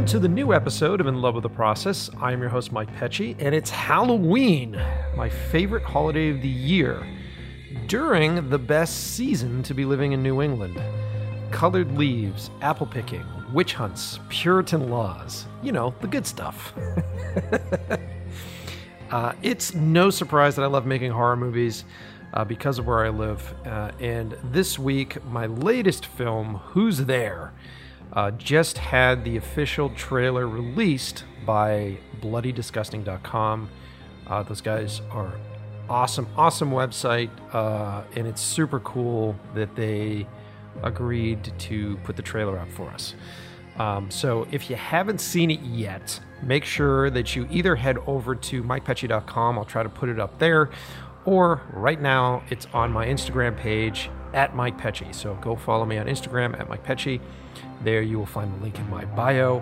Welcome to the new episode of In Love with the Process. I am your host, Mike Pecci, and it's Halloween, my favorite holiday of the year, during the best season to be living in New England. Colored leaves, apple picking, witch hunts, Puritan laws. You know, the good stuff. uh, it's no surprise that I love making horror movies uh, because of where I live. Uh, and this week, my latest film, Who's There? Uh, just had the official trailer released by bloodydisgusting.com. Uh, those guys are awesome, awesome website, uh, and it's super cool that they agreed to put the trailer out for us. Um, so if you haven't seen it yet, make sure that you either head over to mikepecci.com. I'll try to put it up there, or right now it's on my Instagram page at Mike Pecci. So go follow me on Instagram at Mike. There you will find the link in my bio.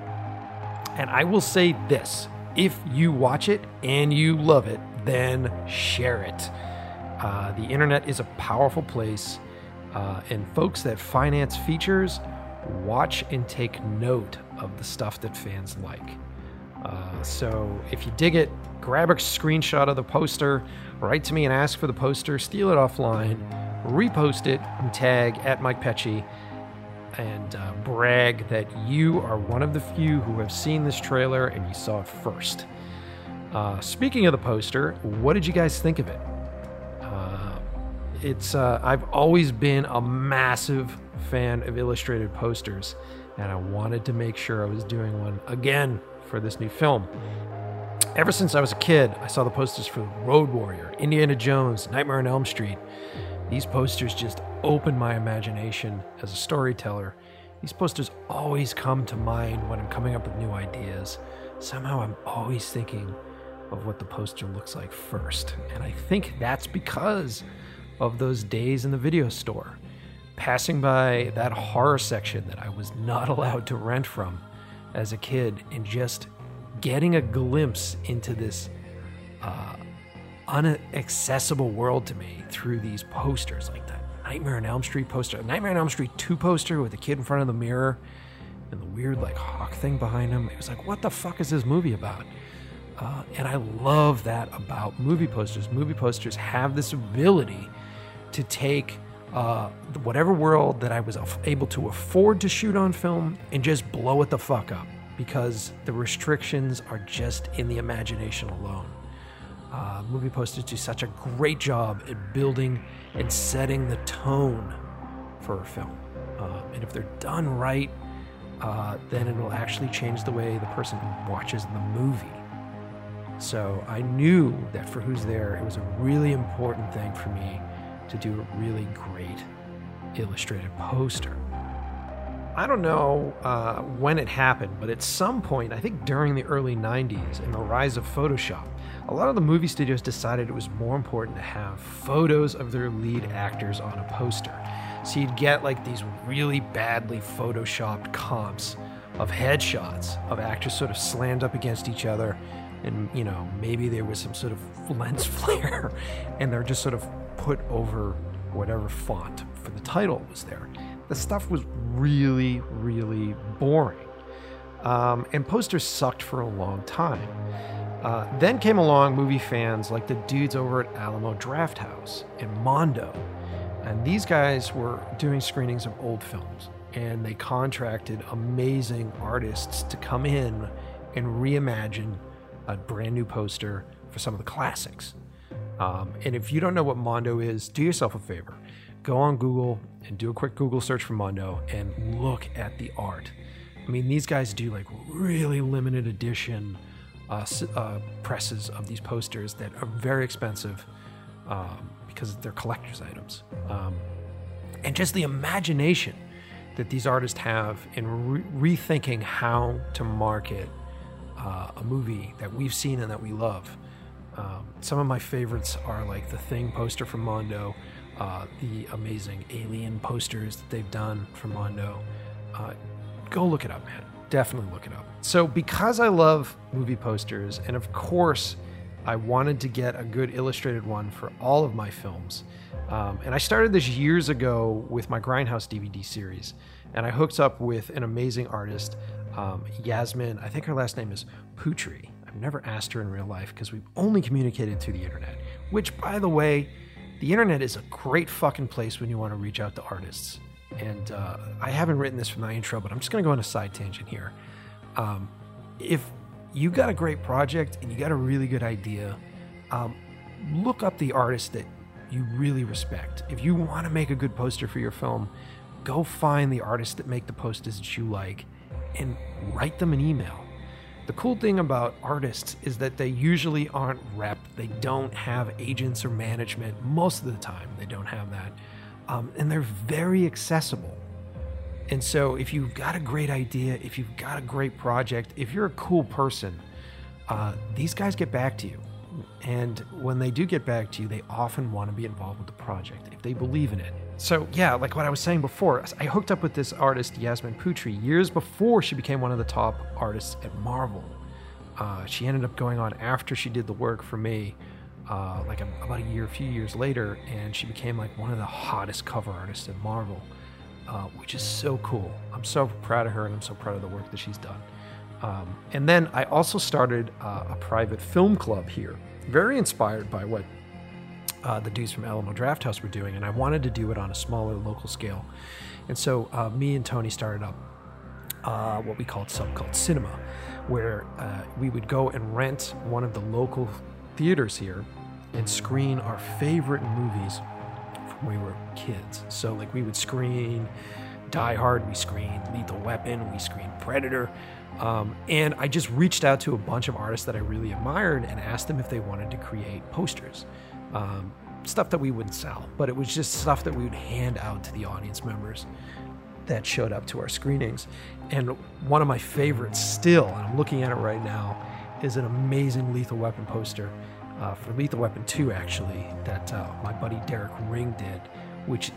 And I will say this if you watch it and you love it, then share it. Uh, the internet is a powerful place, uh, and folks that finance features watch and take note of the stuff that fans like. Uh, so if you dig it, grab a screenshot of the poster, write to me and ask for the poster, steal it offline, repost it, and tag at Mike Pecci and uh, brag that you are one of the few who have seen this trailer and you saw it first. Uh, speaking of the poster, what did you guys think of it? Uh, it's uh, I've always been a massive fan of illustrated posters, and I wanted to make sure I was doing one again for this new film. Ever since I was a kid, I saw the posters for Road Warrior, Indiana Jones, Nightmare on Elm Street. These posters just open my imagination as a storyteller. These posters always come to mind when I'm coming up with new ideas. Somehow I'm always thinking of what the poster looks like first. And I think that's because of those days in the video store, passing by that horror section that I was not allowed to rent from as a kid, and just getting a glimpse into this uh, unaccessible world to me through these posters like that Nightmare on Elm Street poster, Nightmare on Elm Street 2 poster with the kid in front of the mirror and the weird like hawk thing behind him. It was like, what the fuck is this movie about? Uh, and I love that about movie posters. Movie posters have this ability to take uh, whatever world that I was able to afford to shoot on film and just blow it the fuck up because the restrictions are just in the imagination alone. Uh, movie posters do such a great job at building and setting the tone for a film. Uh, and if they're done right, uh, then it will actually change the way the person watches the movie. So I knew that for Who's There, it was a really important thing for me to do a really great illustrated poster. I don't know uh, when it happened, but at some point, I think during the early 90s and the rise of Photoshop, a lot of the movie studios decided it was more important to have photos of their lead actors on a poster. So you'd get like these really badly photoshopped comps of headshots of actors sort of slammed up against each other and you know maybe there was some sort of lens flare and they're just sort of put over whatever font for the title was there. The stuff was really really boring. Um, and posters sucked for a long time uh, then came along movie fans like the dudes over at Alamo Drafthouse and Mondo. And these guys were doing screenings of old films. And they contracted amazing artists to come in and reimagine a brand new poster for some of the classics. Um, and if you don't know what Mondo is, do yourself a favor. Go on Google and do a quick Google search for Mondo and look at the art. I mean, these guys do like really limited edition uh, uh, presses of these posters that are very expensive um, because they're collector's items. Um, and just the imagination that these artists have in re- rethinking how to market uh, a movie that we've seen and that we love. Um, some of my favorites are like the Thing poster from Mondo, uh, the amazing Alien posters that they've done for Mondo. Uh, go look it up, man definitely look it up. So, because I love movie posters, and of course, I wanted to get a good illustrated one for all of my films. Um, and I started this years ago with my Grindhouse DVD series. And I hooked up with an amazing artist, Um, Yasmine, I think her last name is Putri. I've never asked her in real life because we've only communicated through the internet, which, by the way, the internet is a great fucking place when you want to reach out to artists. And uh, I haven't written this for my intro, but I'm just going to go on a side tangent here. Um, if you got a great project and you got a really good idea, um, look up the artist that you really respect. If you want to make a good poster for your film, go find the artists that make the posters that you like and write them an email. The cool thing about artists is that they usually aren't rep. They don't have agents or management. Most of the time, they don't have that. Um, and they're very accessible. And so, if you've got a great idea, if you've got a great project, if you're a cool person, uh, these guys get back to you. And when they do get back to you, they often want to be involved with the project if they believe in it. So, yeah, like what I was saying before, I hooked up with this artist, Yasmine Putri, years before she became one of the top artists at Marvel. Uh, she ended up going on after she did the work for me, uh, like a, about a year, a few years later, and she became like one of the hottest cover artists at Marvel, uh, which is so cool. I'm so proud of her, and I'm so proud of the work that she's done. Um, and then I also started uh, a private film club here, very inspired by what uh, the dudes from Alamo Drafthouse were doing, and I wanted to do it on a smaller local scale. And so uh, me and Tony started up uh, what we called sub called cinema, where uh, we would go and rent one of the local theaters here and screen our favorite movies we were kids. So like we would screen Die Hard, we screened Lethal Weapon, we screened Predator. Um, and I just reached out to a bunch of artists that I really admired and asked them if they wanted to create posters um, stuff that we wouldn't sell, but it was just stuff that we would hand out to the audience members that showed up to our screenings. And one of my favorites still, and I'm looking at it right now, is an amazing Lethal Weapon poster uh, for Lethal Weapon 2, actually, that uh, my buddy Derek Ring did, which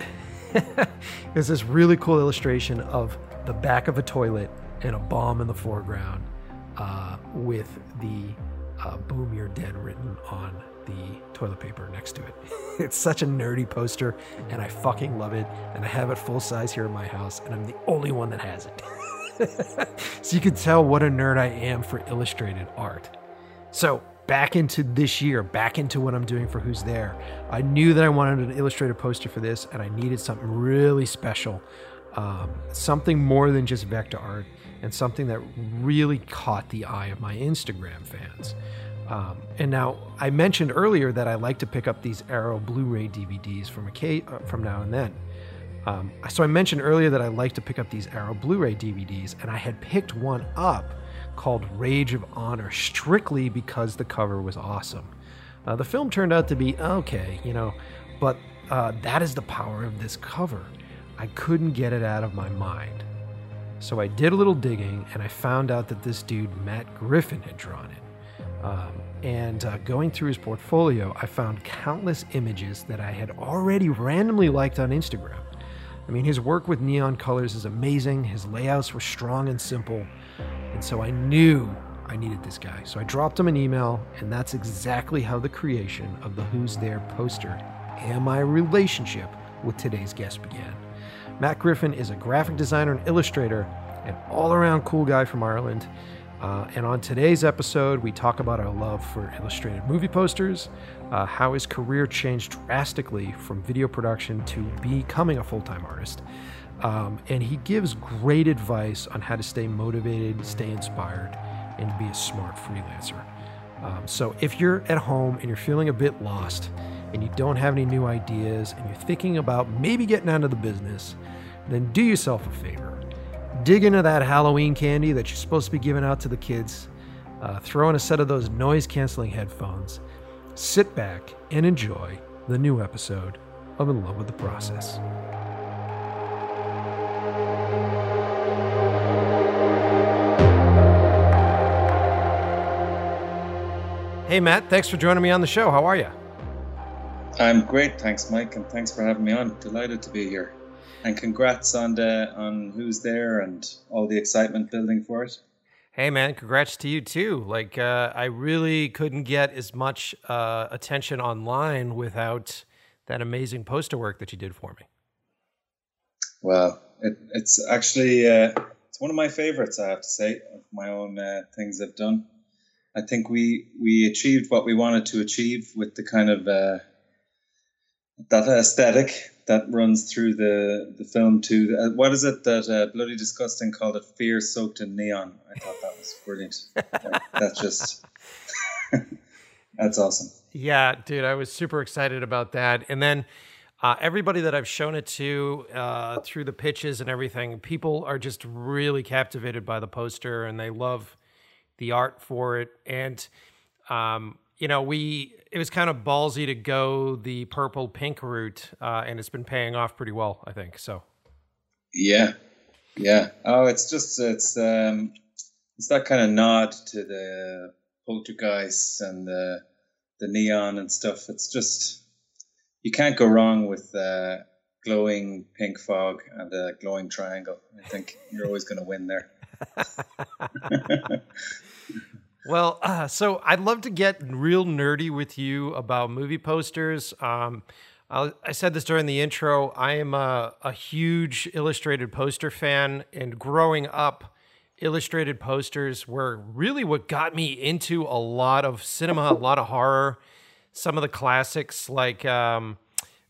is this really cool illustration of the back of a toilet and a bomb in the foreground uh, with the uh, Boom You're Dead written on the toilet paper next to it. it's such a nerdy poster, and I fucking love it. And I have it full size here in my house, and I'm the only one that has it. so you can tell what a nerd I am for illustrated art. So back into this year, back into what I'm doing for Who's There. I knew that I wanted an illustrated poster for this, and I needed something really special. Um, something more than just vector art, and something that really caught the eye of my Instagram fans. Um, and now I mentioned earlier that I like to pick up these Arrow Blu-ray DVDs from a uh, from now and then. Um, so I mentioned earlier that I like to pick up these Arrow Blu-ray DVDs, and I had picked one up called Rage of Honor strictly because the cover was awesome. Uh, the film turned out to be okay, you know, but uh, that is the power of this cover. I couldn't get it out of my mind. So I did a little digging, and I found out that this dude Matt Griffin had drawn it. Um, and uh, going through his portfolio, I found countless images that I had already randomly liked on Instagram. I mean, his work with neon colors is amazing, his layouts were strong and simple, and so I knew I needed this guy. So I dropped him an email, and that's exactly how the creation of the Who's There poster and my relationship with today's guest began. Matt Griffin is a graphic designer and illustrator, an all around cool guy from Ireland. Uh, and on today's episode, we talk about our love for illustrated movie posters, uh, how his career changed drastically from video production to becoming a full time artist. Um, and he gives great advice on how to stay motivated, stay inspired, and be a smart freelancer. Um, so if you're at home and you're feeling a bit lost and you don't have any new ideas and you're thinking about maybe getting out of the business, then do yourself a favor dig into that Halloween candy that you're supposed to be giving out to the kids, uh, throw in a set of those noise canceling headphones, sit back and enjoy the new episode of In Love with the Process. Hey, Matt, thanks for joining me on the show. How are you? I'm great, thanks, Mike, and thanks for having me on. Delighted to be here. And congrats on the on who's there and all the excitement building for it. Hey man, congrats to you too. Like uh, I really couldn't get as much uh, attention online without that amazing poster work that you did for me. Well, it, it's actually uh, it's one of my favorites. I have to say, of my own uh, things I've done. I think we we achieved what we wanted to achieve with the kind of uh, that aesthetic that runs through the the film too. Uh, what is it that uh, Bloody Disgusting called it? Fear soaked in neon. I thought that was brilliant. that's just that's awesome. Yeah, dude, I was super excited about that. And then uh, everybody that I've shown it to uh, through the pitches and everything, people are just really captivated by the poster and they love the art for it. And um, you know, we it was kind of ballsy to go the purple pink route, uh, and it's been paying off pretty well, I think. So. Yeah, yeah. Oh, it's just it's um, it's that kind of nod to the poltergeist and the the neon and stuff. It's just you can't go wrong with uh, glowing pink fog and a glowing triangle. I think you're always going to win there. Well, uh, so I'd love to get real nerdy with you about movie posters. Um, I said this during the intro. I am a, a, huge illustrated poster fan, and growing up, illustrated posters were really what got me into a lot of cinema, a lot of horror. Some of the classics, like um,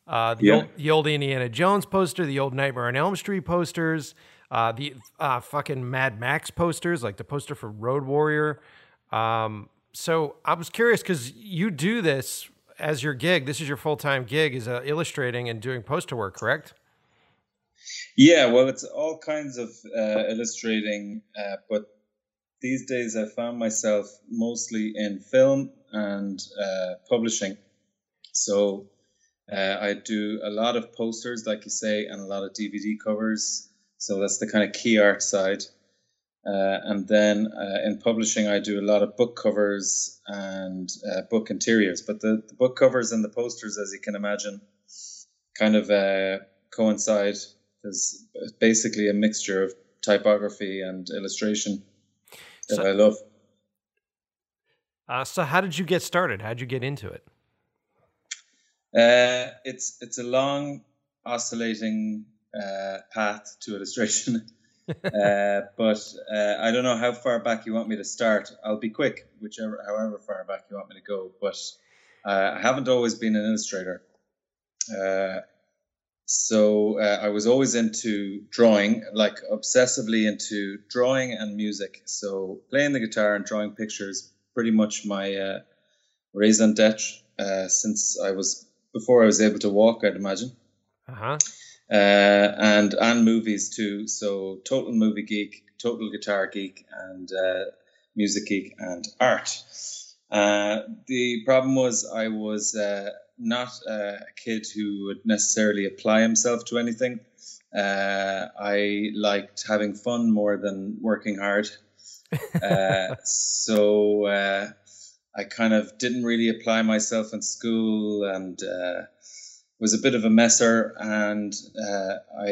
uh, the, yeah. old, the old Indiana Jones poster, the old Nightmare on Elm Street posters, uh, the uh, fucking Mad Max posters, like the poster for Road Warrior. Um, so I was curious because you do this as your gig. This is your full time gig, is uh, illustrating and doing poster work, correct? Yeah, well, it's all kinds of uh, illustrating, uh, but these days I found myself mostly in film and uh, publishing. So uh, I do a lot of posters, like you say, and a lot of DVD covers. So that's the kind of key art side. Uh, and then uh, in publishing, I do a lot of book covers and uh, book interiors. But the, the, book covers and the posters, as you can imagine, kind of uh, coincide. There's basically a mixture of typography and illustration that so, I love. Uh, so, how did you get started? How did you get into it? Uh, it's it's a long, oscillating path to illustration. uh, but uh, I don't know how far back you want me to start. I'll be quick, whichever, however far back you want me to go. But uh, I haven't always been an illustrator. Uh, so uh, I was always into drawing, like obsessively into drawing and music. So playing the guitar and drawing pictures, pretty much my raison d'etre since I was before I was able to walk. I'd imagine. Uh huh uh, and and movies too. So total movie geek, total guitar geek, and uh, music geek and art. Uh, the problem was I was uh, not a kid who would necessarily apply himself to anything. Uh, I liked having fun more than working hard. Uh, so I kind of didn't really apply myself in school and was a bit of a messer, and uh, I,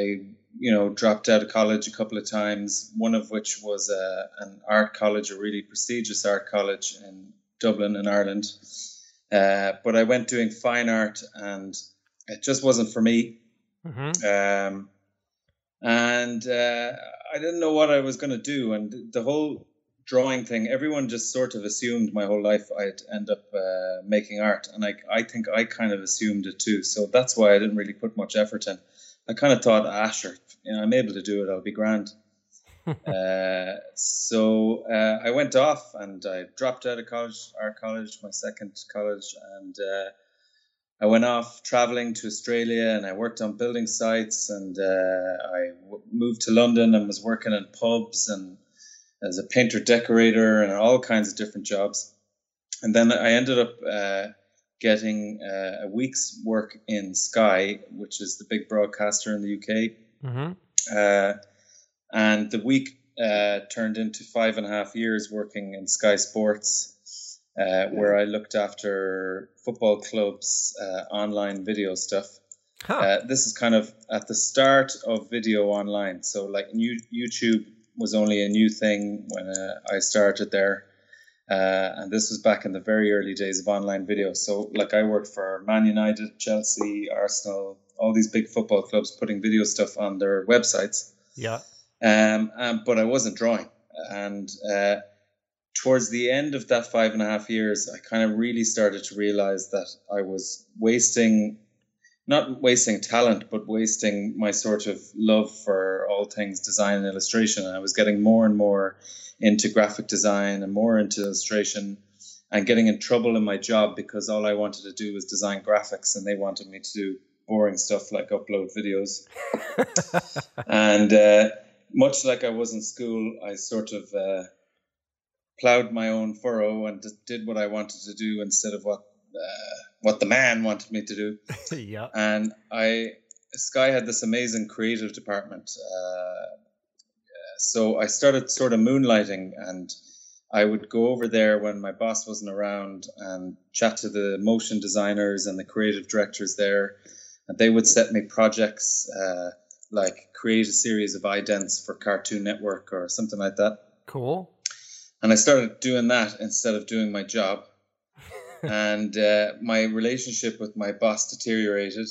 you know, dropped out of college a couple of times. One of which was uh, an art college, a really prestigious art college in Dublin, in Ireland. Uh, but I went doing fine art, and it just wasn't for me. Mm-hmm. Um, and uh, I didn't know what I was going to do, and the whole drawing thing, everyone just sort of assumed my whole life I'd end up uh, making art, and I I think I kind of assumed it too. So that's why I didn't really put much effort in. I kind of thought, ah, sure, you know, I'm able to do it. I'll be grand. uh, so uh, I went off and I dropped out of college, art college, my second college, and uh, I went off traveling to Australia and I worked on building sites and uh, I w- moved to London and was working in pubs and as a painter decorator and all kinds of different jobs. And then I ended up uh, getting uh, a week's work in Sky, which is the big broadcaster in the UK. Mm-hmm. Uh, and the week uh, turned into five and a half years working in Sky Sports, uh, where I looked after football clubs' uh, online video stuff. Huh. this is kind of at the start of video online. So, like YouTube was only a new thing when uh, I started there. Uh, and this was back in the very early days of online video. So, like, I worked for Man United, Chelsea, Arsenal, all these big football clubs putting video stuff on their websites. Yeah. Um, um, but I wasn't drawing. And uh, towards the end of that five and a half years, I kind of really started to realize that I was wasting, not wasting talent, but wasting my sort of love for all things design and illustration. And I was getting more and more into graphic design and more into illustration and getting in trouble in my job because all I wanted to do was design graphics and they wanted me to do boring stuff like upload videos. and uh, much like I was in school, I sort of uh, plowed my own furrow and did what I wanted to do instead of what uh, what the man wanted me to do. yeah. And I Sky had this amazing creative department. Uh, so I started sort of moonlighting and I would go over there when my boss wasn't around and chat to the motion designers and the creative directors there. And they would set me projects uh, like create a series of idents for Cartoon Network or something like that. Cool. And I started doing that instead of doing my job. And uh, my relationship with my boss deteriorated.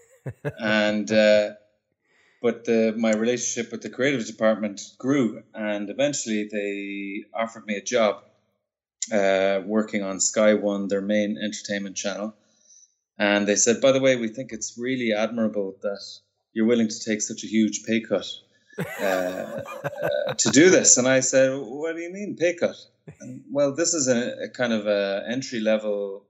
and uh, but the, my relationship with the creative department grew, and eventually they offered me a job uh, working on Sky One, their main entertainment channel. And they said, by the way, we think it's really admirable that you're willing to take such a huge pay cut uh, uh, to do this. And I said, what do you mean pay cut? Well, this is a, a kind of a entry level,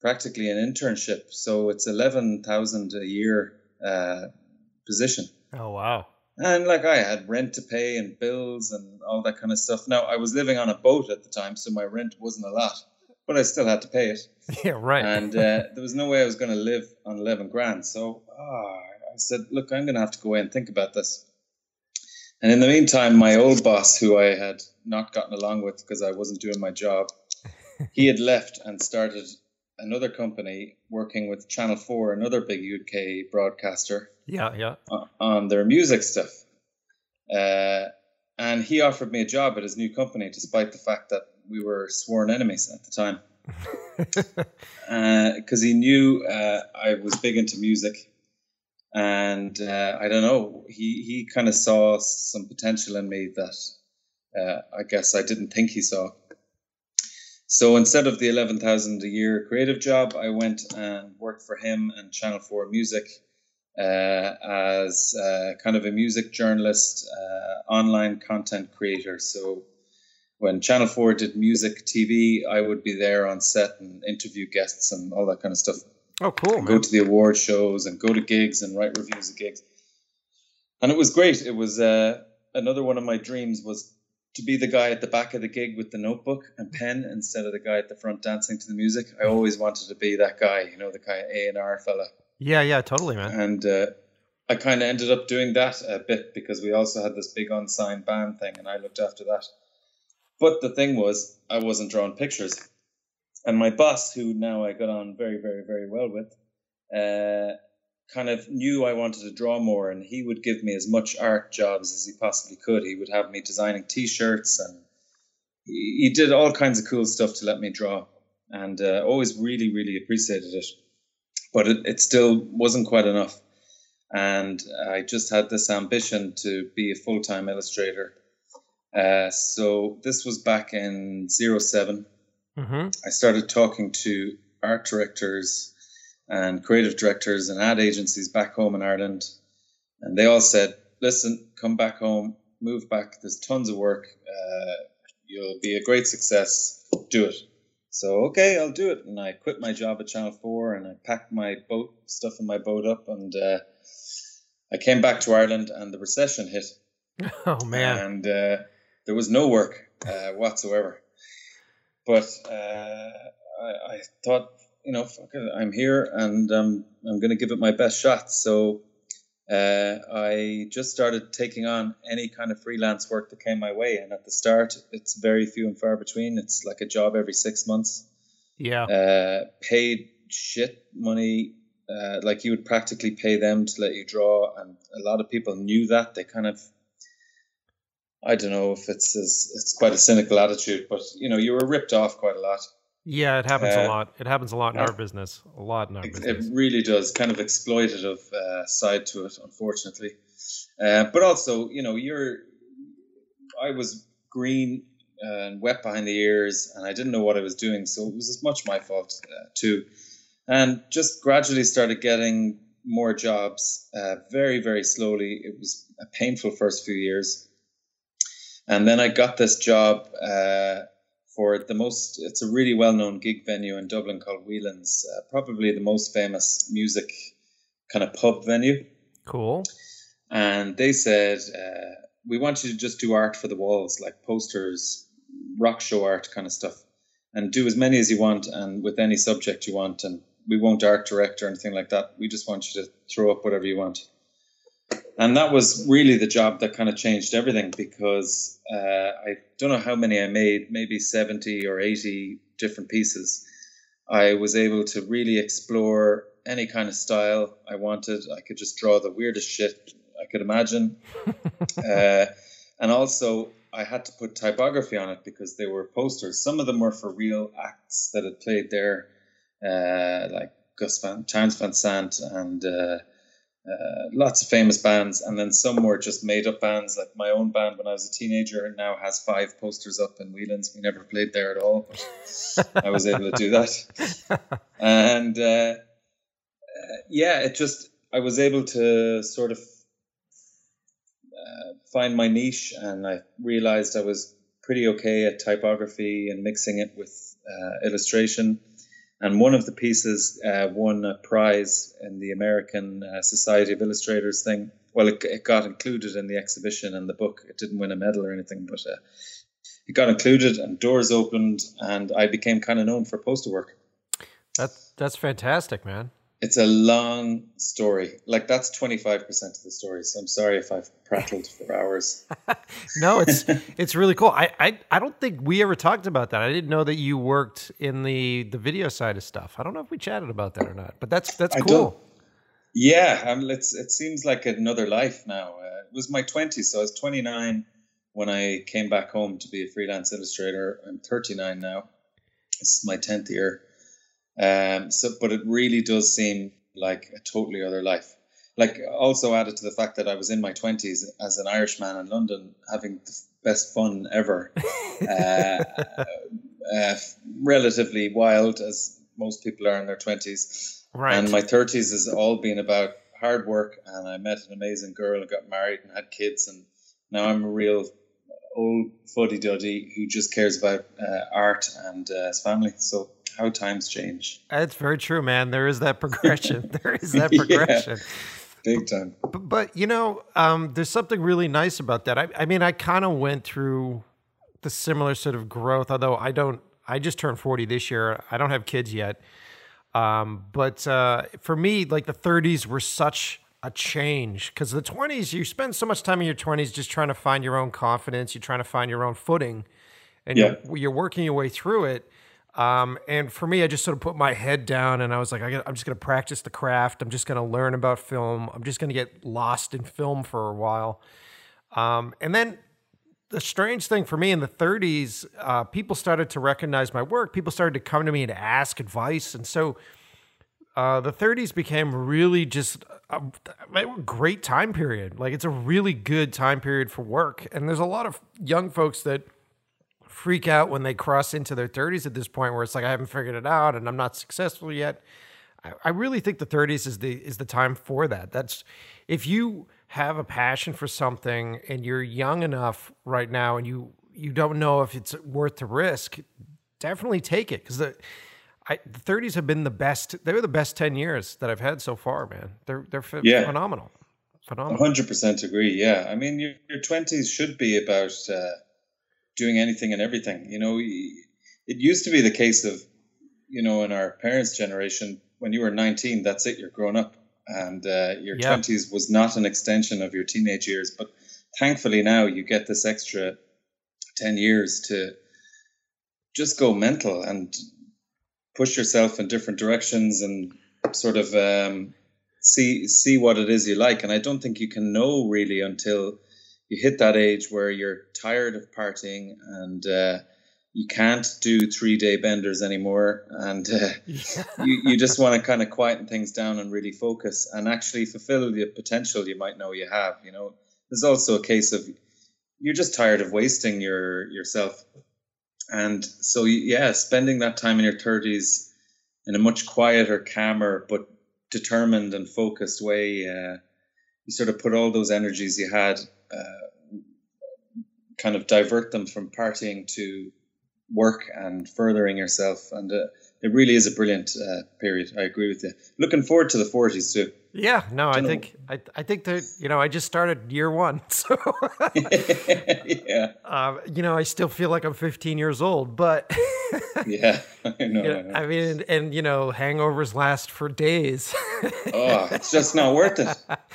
practically an internship. So it's 11,000 a year uh, position. Oh wow! And like I had rent to pay and bills and all that kind of stuff. Now I was living on a boat at the time, so my rent wasn't a lot, but I still had to pay it. Yeah, right. And uh, there was no way I was going to live on eleven grand. So oh, I said, look, I'm going to have to go away and think about this. And in the meantime, my old boss, who I had not gotten along with because I wasn't doing my job, he had left and started another company working with Channel 4, another big UK broadcaster. Yeah, yeah. On their music stuff. Uh, and he offered me a job at his new company, despite the fact that we were sworn enemies at the time. Because uh, he knew uh, I was big into music. And uh, I don't know, he, he kind of saw some potential in me that uh, I guess I didn't think he saw. So instead of the 11,000 a year creative job, I went and worked for him and Channel 4 Music uh, as uh, kind of a music journalist, uh, online content creator. So when Channel 4 did music TV, I would be there on set and interview guests and all that kind of stuff. Oh, cool. Go to the award shows and go to gigs and write reviews of gigs. And it was great. It was uh, another one of my dreams was to be the guy at the back of the gig with the notebook and pen instead of the guy at the front dancing to the music. I always wanted to be that guy, you know, the kind of A and R fella. Yeah, yeah, totally, man. And uh, I kind of ended up doing that a bit because we also had this big unsigned band thing, and I looked after that. But the thing was, I wasn't drawing pictures, and my boss, who now I got on very, very, very well with, uh, kind of knew I wanted to draw more, and he would give me as much art jobs as he possibly could. He would have me designing T-shirts, and he, he did all kinds of cool stuff to let me draw, and uh, always really, really appreciated it. But it, it still wasn't quite enough, and I just had this ambition to be a full-time illustrator. Uh, so this was back in 7 mm-hmm. I started talking to art directors and creative directors and ad agencies back home in Ireland. And they all said, listen, come back home, move back. There's tons of work. Uh, you'll be a great success. Do it. So, okay, I'll do it. And I quit my job at Channel 4 and I packed my boat, stuff in my boat up. And uh, I came back to Ireland and the recession hit. Oh, man. And uh, there was no work uh, whatsoever. But uh, I, I thought you know, it, I'm here and um, I'm going to give it my best shot. So uh, I just started taking on any kind of freelance work that came my way. And at the start, it's very few and far between. It's like a job every six months. Yeah. Uh, paid shit money. Uh, like you would practically pay them to let you draw. And a lot of people knew that. They kind of, I don't know if it's, as, it's quite a cynical attitude, but you know, you were ripped off quite a lot Yeah, it happens uh, a lot. It happens a lot in uh, our business. A lot in our it, business. It really does. Kind of exploitative uh, side to it, unfortunately. Uh, but also, you know, you're. I was green and wet behind the ears, and I didn't know what I was doing, so it was as much my fault uh, too. And just gradually started getting more jobs, uh, very very slowly. It was a painful first few years, and then I got this job for the most, it's a really well known gig venue in Dublin called Whelan's, uh, probably the most famous music kind of pub venue. Cool. And they said, uh, we want you to just do art for the walls, like posters, rock show art kind of stuff, and do as many as you want and with any subject you want. And we won't art direct or anything like that. We just want you to throw up whatever you want and that was really the job that kind of changed everything because uh, I don't know how many I made, maybe 70 or 80 different pieces. I was able to really explore any kind of style I wanted. I could just draw the weirdest shit I could imagine. uh, and also, I had to put typography on it because they were posters. Some of them were for real acts that had played there, uh, like Gus Van, Townes Van Zandt and uh, lots of famous bands, and then some were just made up bands. Like my own band when I was a teenager now has five posters up in Whelan's. We never played there at all, but I was able to do that. And uh, uh, yeah, it just I was able to sort of uh, find my niche, and I realized I was pretty okay at typography and mixing it with uh, illustration and one of the pieces uh, won a prize in the American uh, Society of Illustrators thing. Well, it, it, got included in the exhibition and the book. It didn't win a medal or anything, but uh, it got included and doors opened, and I became kind of known for poster work. That's that's fantastic, man it's a long story. Like that's twenty five percent of the story. So I'm sorry if I've prattled for hours. no, it's it's really cool. I, I I don't think we ever talked about that. I didn't know that you worked in the the video side of stuff. I don't know if we chatted about that or not. But that's that's cool. Yeah, um, it's it seems like another life now. Uh, it was my twenties, so I was twenty nine when I came back home to be a freelance illustrator. I'm thirty nine now. This is my tenth year. Um, so, but it really does seem like a totally other life. Like also added to the fact that I was in my twenties as an Irishman in London, having the best fun ever. uh, uh, relatively wild, as most people are in their twenties. Right. And my thirties has all been about hard work, and I met an amazing girl and got married and had kids, and now I'm a real old fuddy duddy who just cares about uh, art and uh, his family. So how times change. That's very true, man. There is that progression. there is that progression. yeah, big time. But, but you know, um, there's something really nice about that. I, I mean, I kind of went through the similar sort of growth, although I don't. I just turned 40 this year. I don't have kids yet. Um, but uh, for me, like the 30s were such a change because the 20s, you spend so much time in your 20s just trying to find your own confidence. You're trying to find your own footing, and yeah. you're, you're working your way through it. Um, and for me, I just sort of put my head down and I was like, I am just going to practice the craft. I'm just going to learn about film. I'm just going to get lost in film for a while. Um, and then the strange thing for me in the 30s, uh, people started to recognize my work. People started to come to me and ask advice. And so uh, the 30s became really just a, a great time period. Like it's a really good time period for work. And there's a lot of young folks that freak out when they cross into their 30s at this point where it's like I haven't figured it out and I'm not successful yet. I, I really think the 30s is the is the time for that. That's if you have a passion for something and you're young enough right now and you you don't know if it's worth the risk, definitely take it because the I, the 30s have been the best. They were the best 10 years that I've had so far, man. They're they're yeah. phenomenal. Phenomenal. 100% agree. Yeah. I mean, your, your 20s should be about uh, doing anything and everything. You know, it used to be the case of, you know, in our parents' generation, when you were 19, that's it, you're grown up. And uh, your yeah. 20s was not an extension of your teenage years. But thankfully now you get this extra 10 years to just go mental and push yourself in different directions and sort of um, see see what it is you like. And I don't think you can know really until you hit that age where you're tired of partying and uh, you can't do three day benders anymore, and uh, yeah. you you just want to kind of quieten things down and really focus and actually fulfill the potential you might know you have. You know, there's also a case of you're just tired of wasting your yourself, and so yeah, spending that time in your thirties in a much quieter, calmer, but determined and focused way. Uh, you sort of put all those energies you had, uh, kind of divert them from partying to work and furthering yourself. And uh, it really is a brilliant uh, period. I agree with you. Looking forward to the 40s too. Yeah, no, I, think I, I think that you know I just started year one, so yeah. Um, you know, I still feel like I'm 15 years old, but yeah, I know, you know, I know. I mean, and, and, you know, hangovers last for days. oh, it's just not worth it.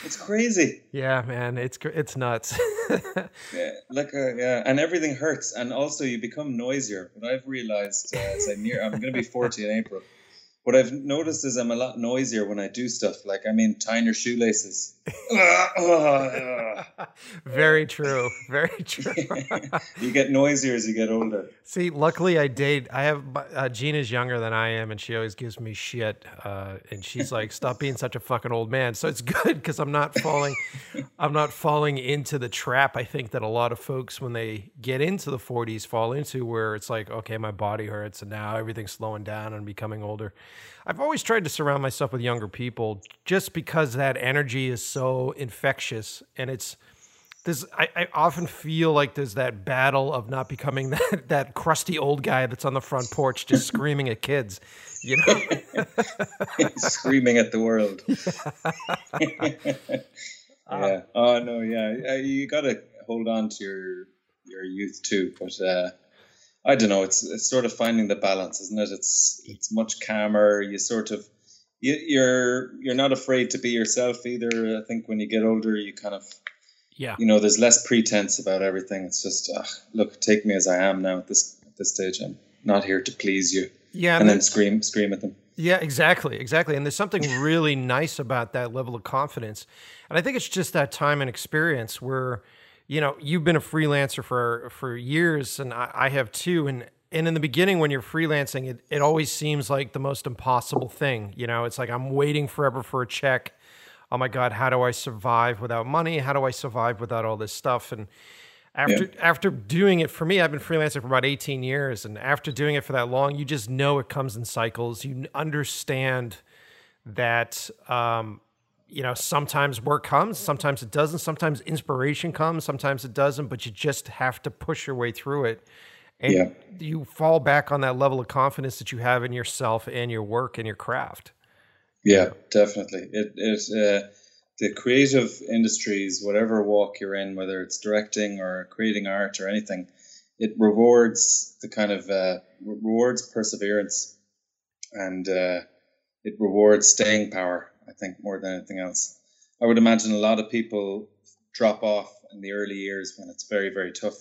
It's crazy. Yeah, man, it's it's nuts. yeah, like uh, yeah, and everything hurts, and also you become noisier. But I've realized uh, as I near, I'm going to be 40 in April what I've noticed is I'm a lot noisier when I do stuff. Like I mean, tying your shoelaces. Very true. Very true. you get noisier as you get older. See, luckily I date. I have uh, Gina's younger than I am, and she always gives me shit. Uh, and she's like, "Stop being such a fucking old man." So it's good because I'm not falling. I'm not falling into the trap. I think that a lot of folks, when they get into the 40s, fall into where it's like, okay, my body hurts, and now everything's slowing down and becoming older. I've always tried to surround myself with younger people just because that energy is so infectious and it's there's I, I, often feel like there's that battle of not becoming that that crusty old guy that's on the front porch just screaming at kids you know? Screaming at the world. Yeah, uh, oh no yeah. You gotta hold on to your your youth too but uh I don't know. It's it's sort of finding the balance, isn't it? It's it's much calmer. You sort of you, you're you're not afraid to be yourself either. I think when you get older, you kind of yeah. You know, there's less pretense about everything. It's just ugh, look, take me as I am now at this at this stage. I'm not here to please you. Yeah, and, and then scream scream at them. Yeah, exactly, exactly. And there's something really nice about that level of confidence. And I think it's just that time and experience where you know, you've been a freelancer for for years, and I, I have too. And and in the beginning, when you're freelancing, it it always seems like the most impossible thing. You know, it's like I'm waiting forever for a check. Oh my God, how do I survive without money? How do I survive without all this stuff? And after yeah. after doing it for me, I've been freelancing for about 18 years, and after doing it for that long, you just know it comes in cycles. You understand that um, you know, sometimes work comes, sometimes it doesn't, sometimes inspiration comes, sometimes it doesn't, but you just have to push your way through it. And yeah. you fall back on that level of confidence that you have in yourself and your work and your craft. Yeah, definitely. It is uh, the creative industries, whatever walk you're in, whether it's directing or creating art or anything, it rewards the kind of uh, rewards perseverance and uh, it rewards staying power I think, more than anything else. I would imagine a lot of people drop off in the early years when it's very, very tough.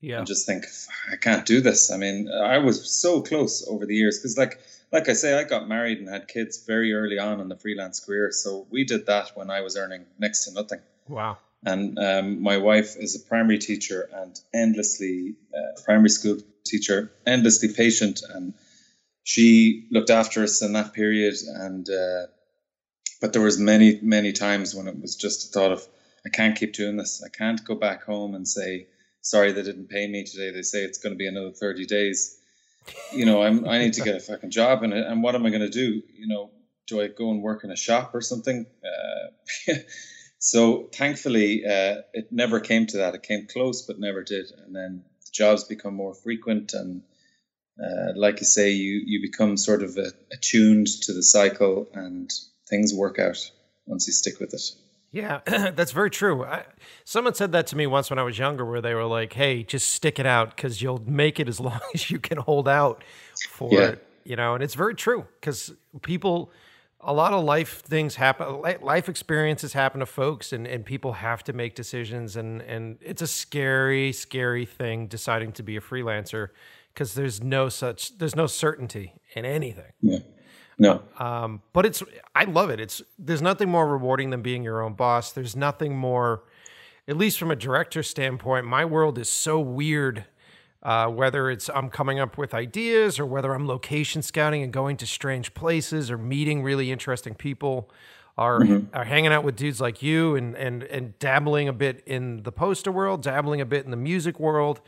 Yeah. And just think, I can't do this. I mean, I was so close over the years because, like, like I say, I got married and had kids very early on in the freelance career. So we did that when I was earning next to nothing. Wow. And um, my wife is a primary teacher and endlessly uh, primary school teacher, endlessly patient, and she looked after us in that period. And uh, but there was many many times when it was just a thought of I can't keep doing this. I can't go back home and say sorry they didn't pay me today. They say it's going to be another thirty days. You know, I'm I need to get a fucking job and and what am I going to do? You know, do I go and work in a shop or something? Uh, so thankfully, uh, it never came to that. It came close, but never did. And then the jobs become more frequent and. Uh, like you say, you, you become sort of attuned to the cycle and things work out once you stick with it. Yeah, that's very true. I, someone said that to me once when I was younger, where they were like, "Hey, just stick it out because you'll make it as long as you can hold out for yeah. it." You know, and it's very true because people, a lot of life things happen, life experiences happen to folks, and and people have to make decisions, and and it's a scary, scary thing deciding to be a freelancer because there's no such, there's no certainty in anything. Yeah. No. Um, but it's I love it. It's there's nothing more rewarding than being your own boss. There's nothing more, at least from a director standpoint. My world is so weird Uh, whether it's I'm coming up with ideas or whether I'm location scouting and going to strange places or meeting really interesting people are, Mm-hmm. are hanging out with dudes like you and, and, and dabbling a bit in the poster world, dabbling a bit in the music world.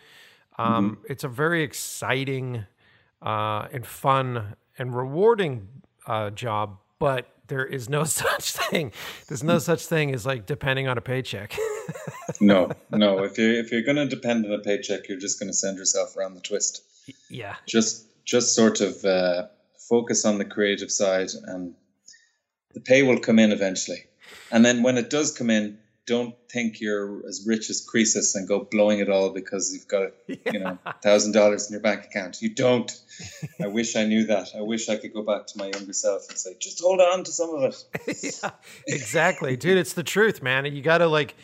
Um, Mm-hmm. It's a very exciting uh, and fun and rewarding uh, job, but there is no such thing. There's no such thing as like depending on a paycheck. No, no. If you're if you're going to depend on a paycheck, you're just going to send yourself around the twist. yeah. Just just sort of uh, focus on the creative side, and the pay will come in eventually. And then when it does come in, don't think you're as rich as Croesus and go blowing it all because you've got you know thousand dollars in your bank account. You don't. I wish I knew that. I wish I could go back to my younger self and say, just hold on to some of it. yeah, exactly, dude. It's the truth, man. You got to like.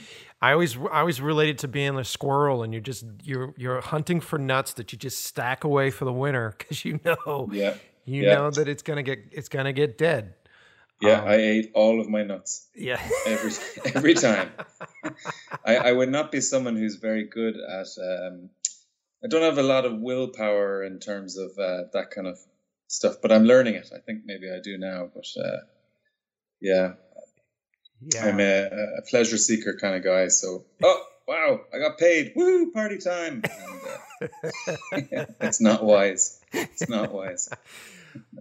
I always, I always related to being a squirrel, and you're just you're you're hunting for nuts that you just stack away for the winter because you know, Yeah. you yeah. know that it's gonna get it's gonna get dead. Yeah, Um, I ate all of my nuts Yeah, every every time. I, I would not be someone who's very good at. Um, I don't have a lot of willpower in terms of uh, that kind of stuff, but I'm learning it. I think maybe I do now, but uh, yeah, yeah. I'm a, a pleasure seeker kind of guy. So, oh wow, I got paid! Woo, party time! And, uh, it's not wise. It's not wise.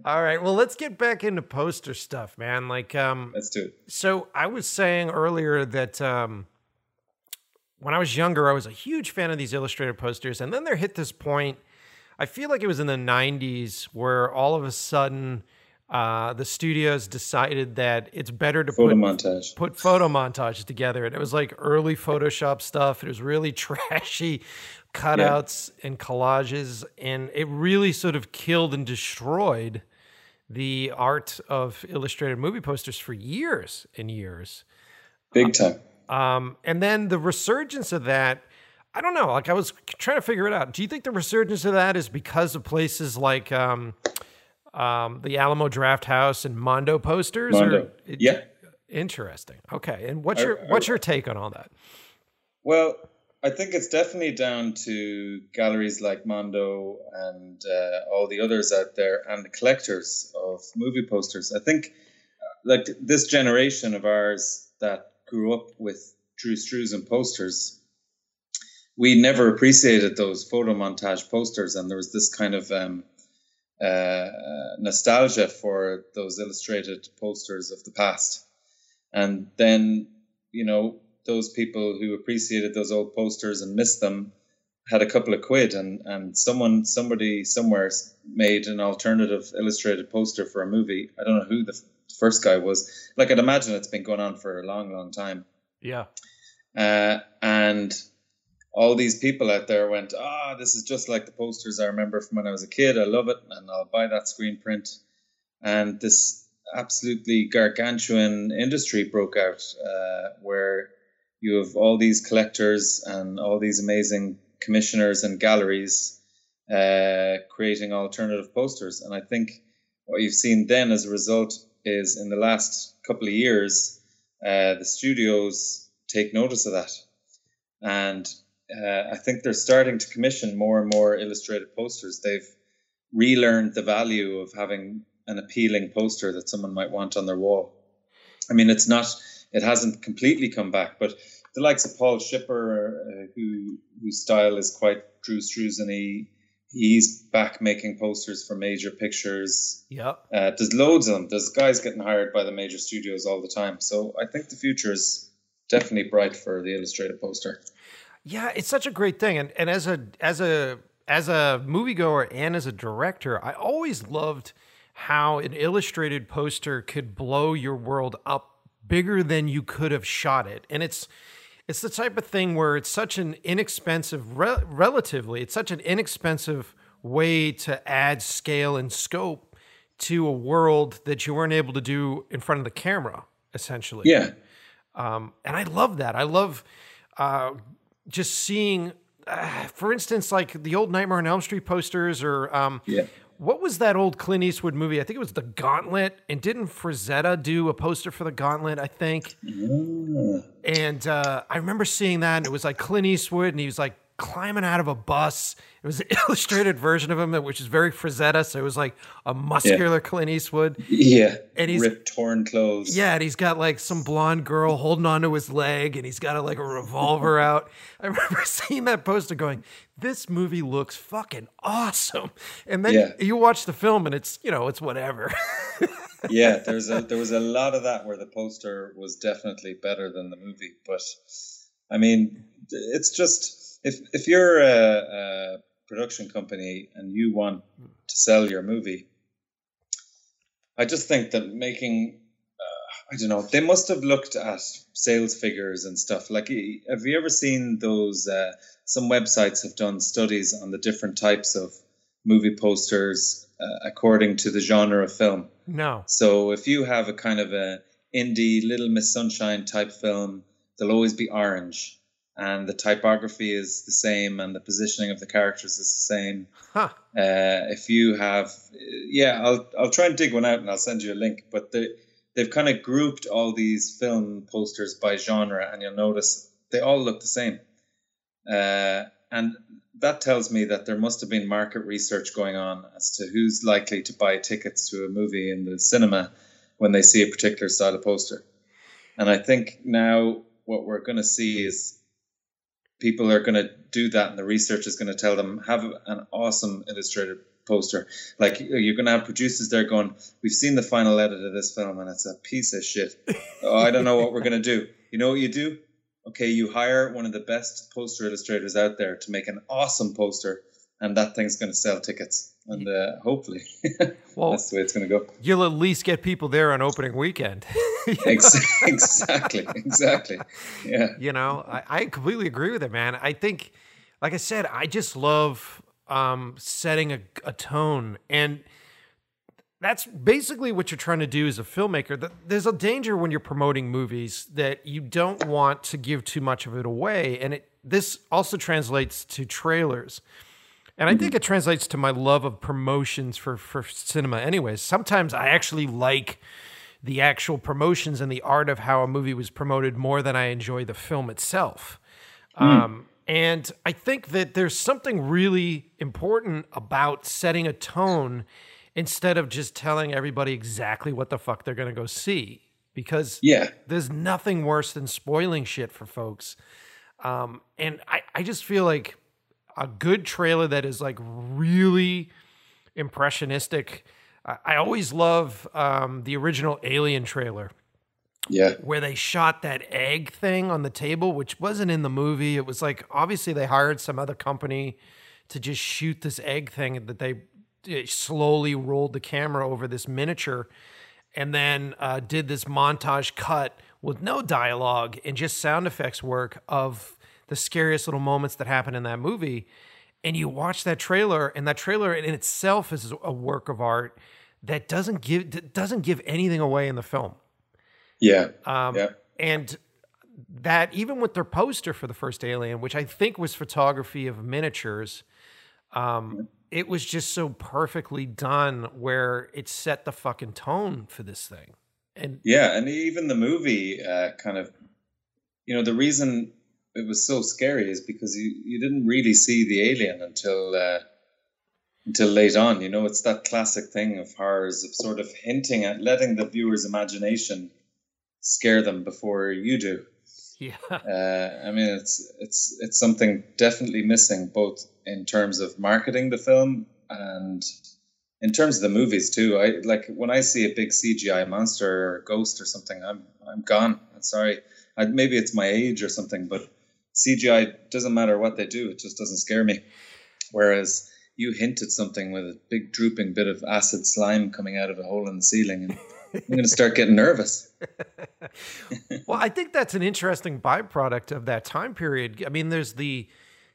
All right, well, let's get back into poster stuff, man. Like, um, Let's do it. So I was saying earlier that um, when I was younger, I was a huge fan of these illustrated posters, and then there hit this point. I feel like it was in the '90s where all of a sudden uh, the studios decided that it's better to Photo put montage. put photo montages together, and it was like early Photoshop stuff. It was really trashy cutouts and collages, and it really sort of killed and destroyed the art of illustrated movie posters for years and years. Big time. Um, and then the resurgence of that, I don't know. Like I was trying to figure it out. Do you think the resurgence of that is because of places like um, um, the Alamo Drafthouse and Mondo posters? Mondo. it- Yeah. Interesting. Okay. And what's I- your I- what's your take on all that? Well, I think it's definitely down to galleries like Mondo and uh, all the others out there and the collectors of movie posters. I think, uh, like this generation of ours that grew up with Drew Struzan posters, we never appreciated those photo montage posters, and there was this kind of um, uh, nostalgia for those illustrated posters of the past. And then, you know, those people who appreciated those old posters and missed them had a couple of quid and and someone somebody somewhere made an alternative illustrated poster for a movie. I don't know who the f- first guy was. Like i'd imagine it's been going on for a long long time. Yeah. uh, and all these people out there went ah this is just like the posters i remember from when i was a kid. I love it and i'll buy that screen print. And this absolutely gargantuan industry broke out uh, where you have all these collectors and all these amazing commissioners and galleries uh, creating alternative posters. And I think what you've seen then as a result is in the last couple of years, uh, the studios take notice of that. And uh, I think they're starting to commission more and more illustrated posters. They've relearned the value of having an appealing poster that someone might want on their wall. I mean, it's not, it hasn't completely come back, but the likes of Paul Shipper, uh, who whose style is quite Drew Struzan, he, he's back making posters for major pictures. Yeah, Uh, there's loads of them. There's guys getting hired by the major studios all the time. So I think the future is definitely bright for the illustrated poster. Yeah, it's such a great thing, and and as a as a as a moviegoer and as a director, I always loved how an illustrated poster could blow your world up bigger than you could have shot it, and it's it's the type of thing where it's such an inexpensive, re- relatively, it's such an inexpensive way to add scale and scope to a world that you weren't able to do in front of the camera, essentially. Yeah. Um, and I love that. I love uh, just seeing, uh, for instance, like the old Nightmare on Elm Street posters, or um, Yeah. What was that old Clint Eastwood movie? I think it was The Gauntlet. And didn't Frazetta do a poster for The Gauntlet? I think. And uh, I remember seeing that, and it was like Clint Eastwood, and he was like climbing out of a bus. It was an illustrated version of him, which is very Frazetta. So it was like a muscular yeah. Clint Eastwood. Yeah. And he's ripped, torn clothes. Yeah. And he's got like some blonde girl holding onto his leg and he's got a, like a revolver out. I remember seeing that poster going, this movie looks fucking awesome. And then yeah. you watch the film and it's, you know, it's whatever. yeah. There's a, there was a lot of that where the poster was definitely better than the movie. But I mean, it's just, if if you're a, a production company and you want to sell your movie, I just think that making uh, I don't know they must have looked at sales figures and stuff. Like, have you ever seen those? Uh, some websites have done studies on the different types of movie posters uh, according to the genre of film. No. So if you have a kind of a indie Little Miss Sunshine type film, they'll always be orange and the typography is the same and the positioning of the characters is the same. Huh. Uh, if you have, yeah, I'll I'll try and dig one out and I'll send you a link. But they they've kind of grouped all these film posters by genre, and you'll notice they all look the same. Uh, and that tells me that there must have been market research going on as to who's likely to buy tickets to a movie in the cinema when they see a particular style of poster. And I think now what we're going to see is people are going to do that and the research is going to tell them have an awesome illustrated poster. Like you're going to have producers there going we've seen the final edit of this film and it's a piece of shit. Oh, i don't know what we're going to do. You know what you do? Okay you hire one of the best poster illustrators out there to make an awesome poster and that thing's going to sell tickets and uh, hopefully well, that's the way it's going to go. You'll at least get people there on opening weekend. exactly, exactly. Yeah. You know, I, I, completely agree with it, man. I think, like I said, I just love um, setting a, a tone and that's basically what you're trying to do as a filmmaker. There's a danger when you're promoting movies that you don't want to give too much of it away, and it this also translates to trailers. And I think mm-hmm. it translates to my love of promotions for, for cinema, anyways. Sometimes I actually like the actual promotions and the art of how a movie was promoted more than I enjoy the film itself. Mm. Um, and I think that there's something really important about setting a tone instead of just telling everybody exactly what the fuck they're going to go see. Because yeah. there's nothing worse than spoiling shit for folks. Um, and I, I just feel like a good trailer that is like really impressionistic. I, I always love um, the original Alien trailer. Yeah. Where they shot that egg thing on the table, which wasn't in the movie. It was like obviously they hired some other company to just shoot this egg thing that they slowly rolled the camera over this miniature and then uh, did this montage cut with no dialogue and just sound effects work of the scariest little moments that happen in that movie. And you watch that trailer, and that trailer in itself is a work of art that doesn't give doesn't give anything away in the film. Yeah. Um, yeah. And that even with their poster for the first Alien, which I think was photography of miniatures, um, it was just so perfectly done where it set the fucking tone for this thing. And yeah, and even the movie uh, kind of, you know, the reason it was so scary is because you, you didn't really see the alien until uh, until late on. You know, it's that classic thing of horrors of sort of hinting at letting the viewer's imagination scare them before you do. Yeah. Uh, I mean, it's it's it's something definitely missing, both in terms of marketing the film and in terms of the movies too. I like when I see a big CGI monster or ghost or something, I'm I'm gone. I'm sorry. I, maybe it's my age or something, but CGI doesn't matter what they do; it just doesn't scare me. Whereas you hinted something with a big drooping bit of acid slime coming out of a hole in the ceiling, and I'm going to start getting nervous. well, I think that's an interesting byproduct of that time period. I mean, there's the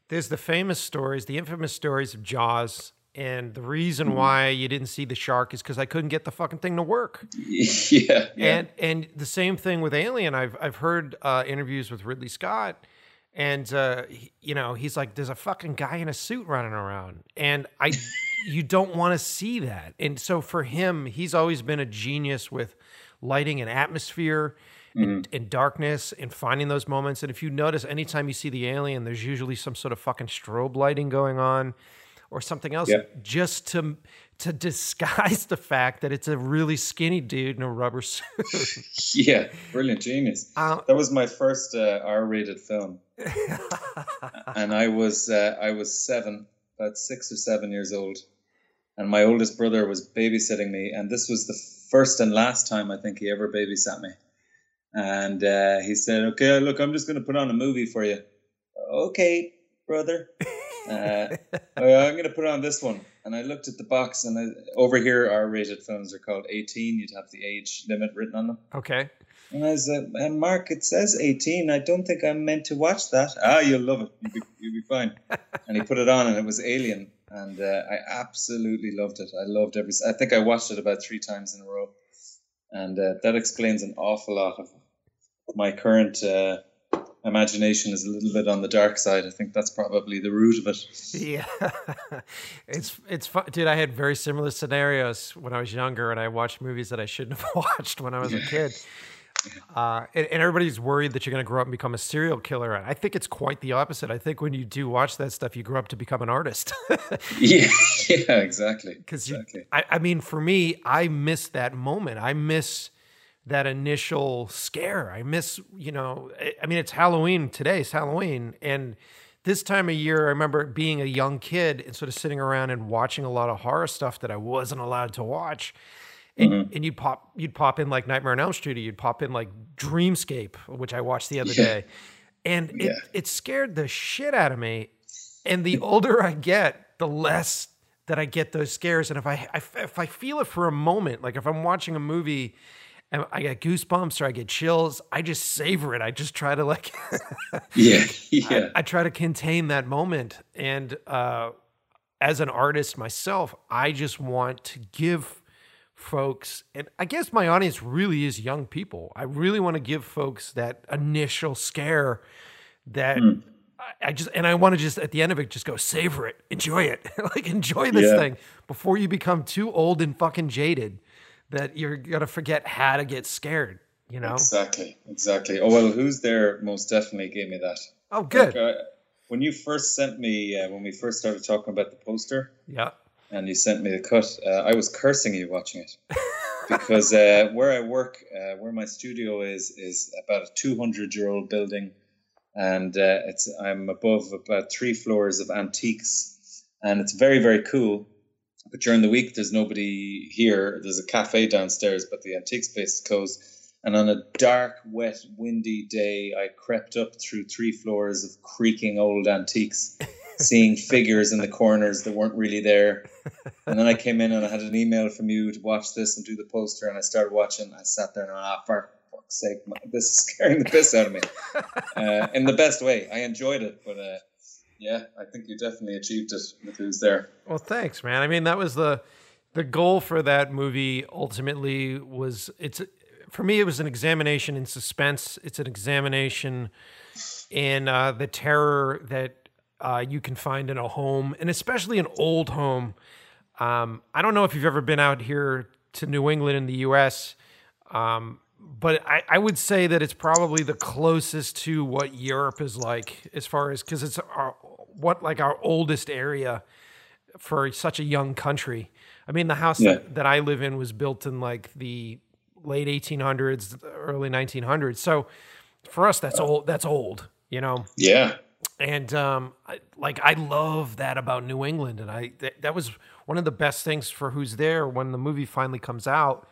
there's the famous stories, the infamous stories of Jaws. And the reason mm-hmm. why you didn't see the shark is because I couldn't get the fucking thing to work. Yeah, yeah. And and the same thing with Alien. I've I've heard uh, interviews with Ridley Scott, and uh, he, you know he's like there's a fucking guy in a suit running around and i you don't want to see that and so for him he's always been a genius with lighting and atmosphere and in darkness and finding those moments. And if you notice, anytime you see the alien, there's usually some sort of fucking strobe lighting going on or something else just to to disguise the fact that it's a really skinny dude in a rubber suit. Yeah, brilliant genius. Uh, That was my first uh, R-rated film, and I was uh, I was seven, about six or seven years old, and my oldest brother was babysitting me, and this was the first and last time I think he ever babysat me. And uh, he said, "Okay, look, I'm just going to put on a movie for you." Okay, brother. Uh, oh, I'm going to put on this one. And I looked at the box, and I, over here, R-rated films are called 18. You'd have the age limit written on them. okay. And I was and Mark, it says 18. I don't think I'm meant to watch that. Ah, you'll love it. You'll be, you'll be fine. and he put it on, and it was Alien. And uh, I absolutely loved it. I loved every. I think I watched it about three times in a row. And uh, that explains an awful lot of my current uh, imagination is a little bit on the dark side. I think that's probably the root of it. Yeah, it's it's fun, dude. I had very similar scenarios when I was younger, and I watched movies that I shouldn't have watched when I was a kid. Uh, and, and everybody's worried that you're going to grow up and become a serial killer. And I think it's quite the opposite. I think when you do watch that stuff, you grow up to become an artist. Yeah, yeah, exactly. Because exactly. I, I mean, for me, I miss that moment. I miss that initial scare. I miss, you know, I- I mean, it's Halloween today. It's Halloween, and this time of year, I remember being a young kid and sort of sitting around and watching a lot of horror stuff that I wasn't allowed to watch. And, and you'd pop, you'd pop in like Nightmare on Elm Street, or you'd pop in like Dreamscape, which I watched the other Yeah. day, and it, Yeah. it scared the shit out of me. And the older I get, the less that I get those scares. And if I, I if I feel it for a moment, like if I'm watching a movie and I get goosebumps or I get chills, I just savor it. I just try to like Yeah, yeah. I try to contain that moment. And uh, as an artist myself, I just want to give folks, and I guess my audience really is young people. I really want to give folks that initial scare that. I- I just and I want to just at the end of it just go savor it, enjoy it, like enjoy this Yeah. thing before you become too old and fucking jaded that you're gonna forget how to get scared. You know? Exactly, exactly. Oh well, who's there? Most definitely gave me that. Oh, good. Like, uh, when you first sent me, uh, when we first started talking about the poster, Yeah. And you sent me the cut, uh, I was cursing you watching it because uh, where I work, uh, where my studio is, is about a two hundred year old building, and uh, it's I'm above about three floors of antiques, and it's very very cool. But during the week, there's nobody here. There's a cafe downstairs, but the antique space is closed. And on a dark, wet, windy day, I crept up through three floors of creaking old antiques, seeing figures in the corners that weren't really there. And then I came in and I had an email from you to watch this and do the poster. And I started watching. I sat there and ah, for fuck's sake, this is scaring the piss out of me. Uh, in the best way. I enjoyed it, but uh, yeah, I think you definitely achieved it with who's there. Well, thanks, man. I mean, that was the the goal for that movie. Ultimately, was it's for me. It was an examination in suspense. It's an examination in uh, the terror that uh, you can find in a home, and especially an old home. Um, I don't know if you've ever been out here to New England in the U.S. Um, but I, I would say that it's probably the closest to what Europe is like as far as because it's our what like our oldest area for such a young country. I mean, the house Yeah. that, that I live in was built in like the late 1800s, early 1900s. So for us, that's old. That's old, you know Yeah. And um, I, like I love that about New England, and I that, that was one of the best things for Who's There. When the movie finally comes out,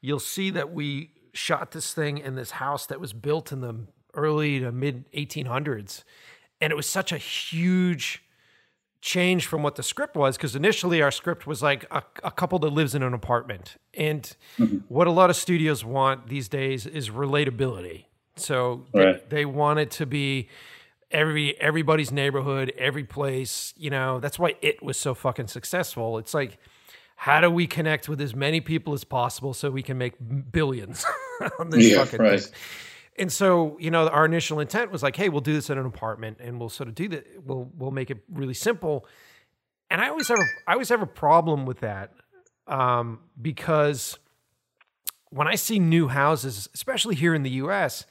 you'll see that we shot this thing in this house that was built in the early to mid 1800s, and it was such a huge change from what the script was because initially our script was like a, a couple that lives in an apartment. And what a lot of studios want these days is relatability. So they, they want it to be every everybody's neighborhood every place you know that's why it was so fucking successful it's like how do we connect with as many people as possible so we can make billions on this Yeah, fucking right. thing and so, you know, our initial intent was like, hey, we'll do this in an apartment and we'll sort of do that. We'll we'll make it really simple. And I always have a I always have a problem with that. Um, because when I see new houses, especially here in the US,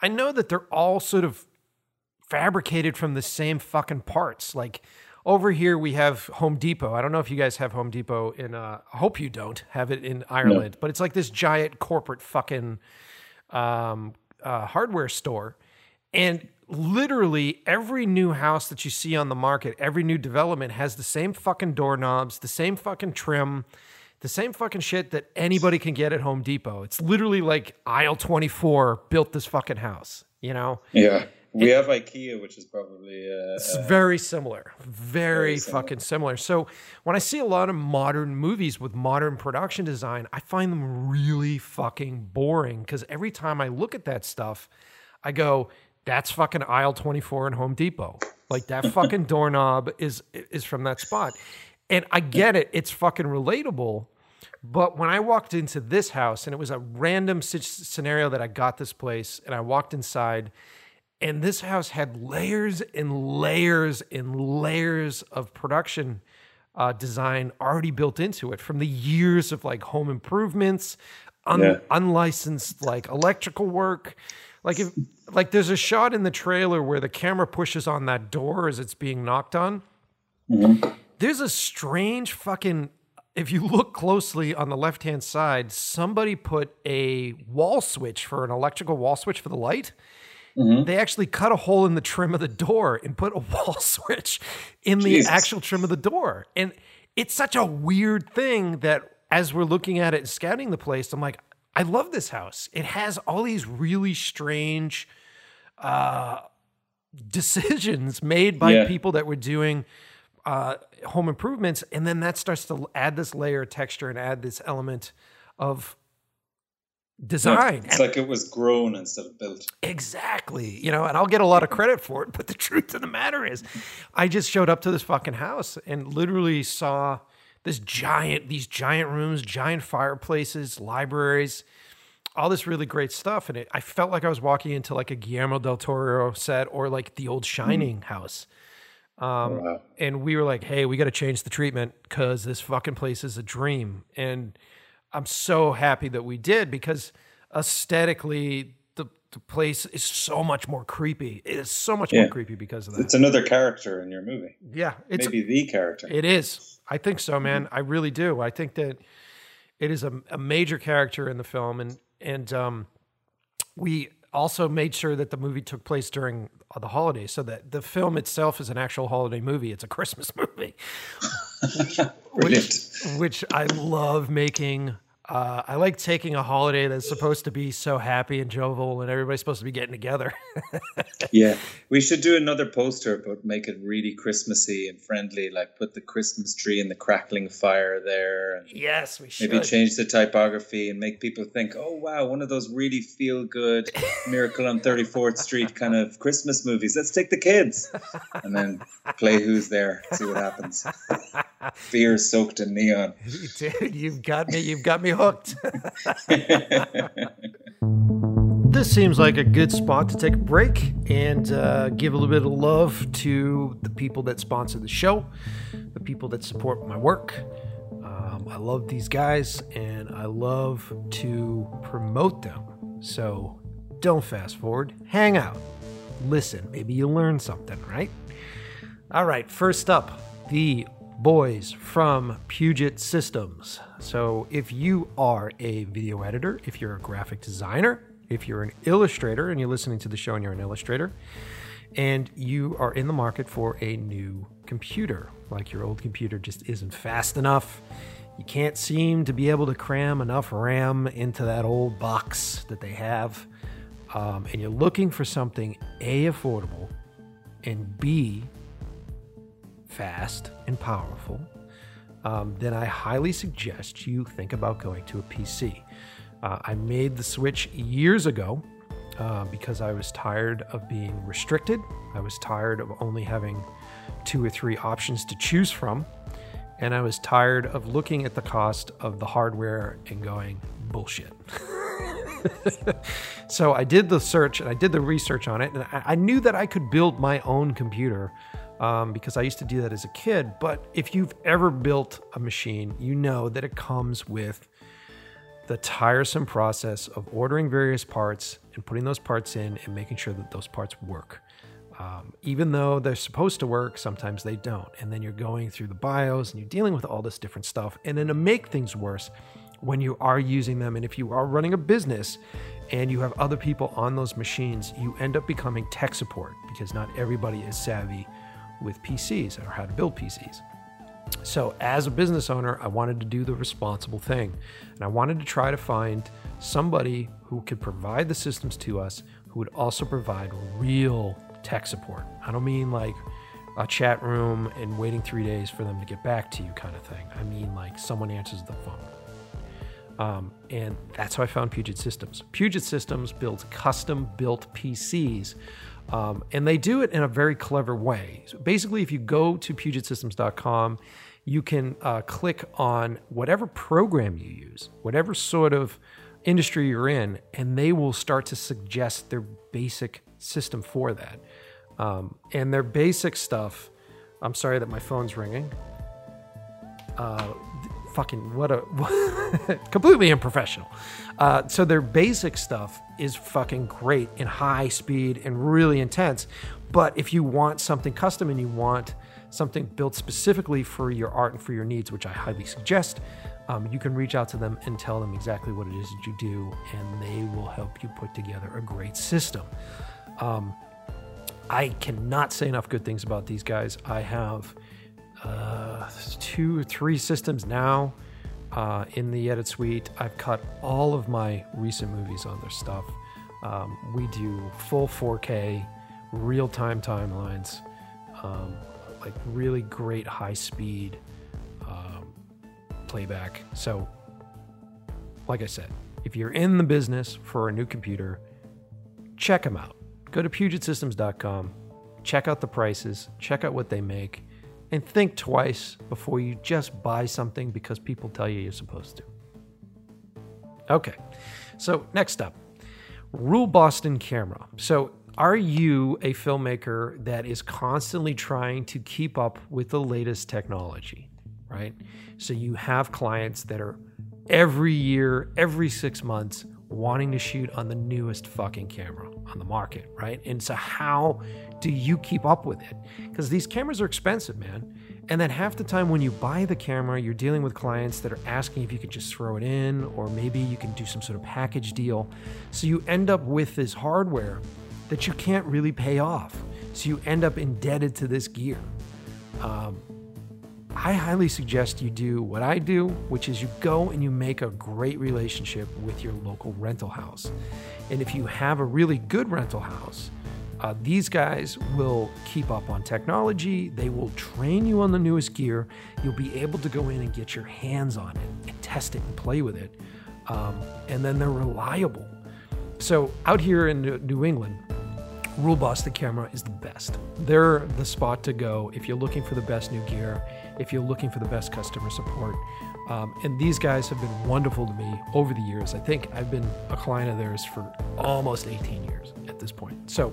I know that they're all sort of fabricated from the same fucking parts. Like over here, we have Home Depot. I don't know if you guys have Home Depot in, uh, I hope you don't have it in Ireland, no. but it's like this giant corporate fucking um, uh, hardware store. And literally every new house that you see on the market, every new development has the same fucking doorknobs, the same fucking trim, the same fucking shit that anybody can get at Home Depot. It's literally like aisle 24 built this fucking house, you know? Yeah. We it, have IKEA, which is probably uh, it's very similar, very, very similar. fucking similar. So when I see a lot of modern movies with modern production design, I find them really fucking boring because every time I look at that stuff, I go, "That's fucking aisle twenty four in Home Depot." Like that fucking doorknob is is from that spot. And I get it, it's fucking relatable. But when I walked into this house, and it was a random scenario that I got this place, and I walked inside, and this house had layers and layers and layers of production uh, design already built into it from the years of like home improvements, un- yeah. unlicensed like electrical work. Like if like there's a shot in the trailer where the camera pushes on that door as it's being knocked on. Mm-hmm there's a strange fucking if you look closely on the left hand side, somebody put a wall switch for an electrical wall switch for the light. Mm-hmm. They actually cut a hole in the trim of the door and put a wall switch in the Jesus. actual trim of the door. And it's such a weird thing that as we're looking at it and scouting the place, I'm like, I love this house. It has all these really strange uh, decisions made by yeah. people that were doing uh, home improvements, and then that starts to add this layer of texture and add this element of design. It's like it was grown instead of built. Exactly. You know, and I'll get a lot of credit for it, but the truth of the matter is, I just showed up to this fucking house and literally saw this giant, these giant rooms, giant fireplaces, libraries, all this really great stuff. And it, I felt like I was walking into like a Guillermo del Toro set or like the old Shining mm. house. Um, wow. And we were like, hey, we got to change the treatment because this fucking place is a dream. And I'm so happy that we did because aesthetically, the, the place is so much more creepy. It is so much yeah. more creepy because of that. It's another character in your movie. Yeah. It's maybe the character. It is. I think so, man. Mm-hmm. I really do. I think that it is a, a major character in the film. And, and, um, we also made sure that the movie took place during the holidays so that the film itself is an actual holiday movie. It's a christmas movie. Which, which i love making uh, I like taking a holiday that's supposed to be so happy and jovial, and everybody's supposed to be getting together. yeah, we should do another poster, but make it really Christmassy and friendly. Like put the Christmas tree and the crackling fire there. yes, we should. Maybe change the typography and make people think, "Oh wow, one of those really feel good Miracle on Thirty Fourth Street kind of Christmas movies." Let's take the kids and then play Who's There, see what happens. Fear soaked in neon. Dude, you've got me. You've got me hooked. this seems like a good spot to take a break and uh, give a little bit of love to the people that sponsor the show, the people that support my work. Um, I love these guys and I love to promote them. So don't fast forward, hang out, listen. Maybe you learn something, right? All right, first up, the boys from Puget Systems. So, if you are a video editor, if you're a graphic designer, if you're an illustrator and you're listening to the show and you're an illustrator, and you are in the market for a new computer, like your old computer just isn't fast enough, you can't seem to be able to cram enough RAM into that old box that they have, um, and you're looking for something A, affordable, and B, fast and powerful, um, then I highly suggest you think about going to a PC. Uh, I made the switch years ago uh, because I was tired of being restricted. I was tired of only having two or three options to choose from. And I was tired of looking at the cost of the hardware and going, bullshit. so I did the search and I did the research on it, and I, I knew that I could build my own computer um, because I used to do that as a kid. But if you've ever built a machine, you know that it comes with the tiresome process of ordering various parts and putting those parts in and making sure that those parts work. Um, even though they're supposed to work, sometimes they don't. And then you're going through the BIOS and you're dealing with all this different stuff. And then to make things worse, when you are using them, and if you are running a business and you have other people on those machines, you end up becoming tech support because not everybody is savvy with PCs or how to build PCs. So, as a business owner, I wanted to do the responsible thing. And I wanted to try to find somebody who could provide the systems to us who would also provide real tech support. I don't mean like a chat room and waiting three days for them to get back to you kind of thing. I mean like someone answers the phone. Um, and that's how I found Puget Systems. Puget Systems builds custom built PCs um, and they do it in a very clever way. So basically, if you go to PugetSystems.com, you can uh, click on whatever program you use, whatever sort of industry you're in, and they will start to suggest their basic system for that. Um, and their basic stuff, I'm sorry that my phone's ringing. Uh, fucking what a completely unprofessional. Uh, so their basic stuff is fucking great in high speed and really intense. But if you want something custom and you want something built specifically for your art and for your needs, which I highly suggest, um, you can reach out to them and tell them exactly what it is that you do, and they will help you put together a great system. Um, I cannot say enough good things about these guys. I have uh, two or three systems now uh, in the edit suite. I've cut all of my recent movies on their stuff. Um, we do full 4K, real time timelines, um, like really great high speed um, playback. So, like I said, if you're in the business for a new computer, check them out. Go to PugetSystems.com, check out the prices, check out what they make and think twice before you just buy something because people tell you you're supposed to. Okay, so next up, Rule Boston Camera. So, are you a filmmaker that is constantly trying to keep up with the latest technology, right? So, you have clients that are every year, every six months, wanting to shoot on the newest fucking camera on the market, right? And so, how do you keep up with it? Because these cameras are expensive, man. And then half the time when you buy the camera, you're dealing with clients that are asking if you could just throw it in, or maybe you can do some sort of package deal. So you end up with this hardware that you can't really pay off. So you end up indebted to this gear. Um, I highly suggest you do what I do, which is you go and you make a great relationship with your local rental house. And if you have a really good rental house, uh, these guys will keep up on technology. They will train you on the newest gear. You'll be able to go in and get your hands on it and test it and play with it. Um, and then they're reliable. So, out here in New England, Rule Boston Camera is the best. They're the spot to go if you're looking for the best new gear, if you're looking for the best customer support. Um, and these guys have been wonderful to me over the years. I think I've been a client of theirs for almost 18 years at this point. So,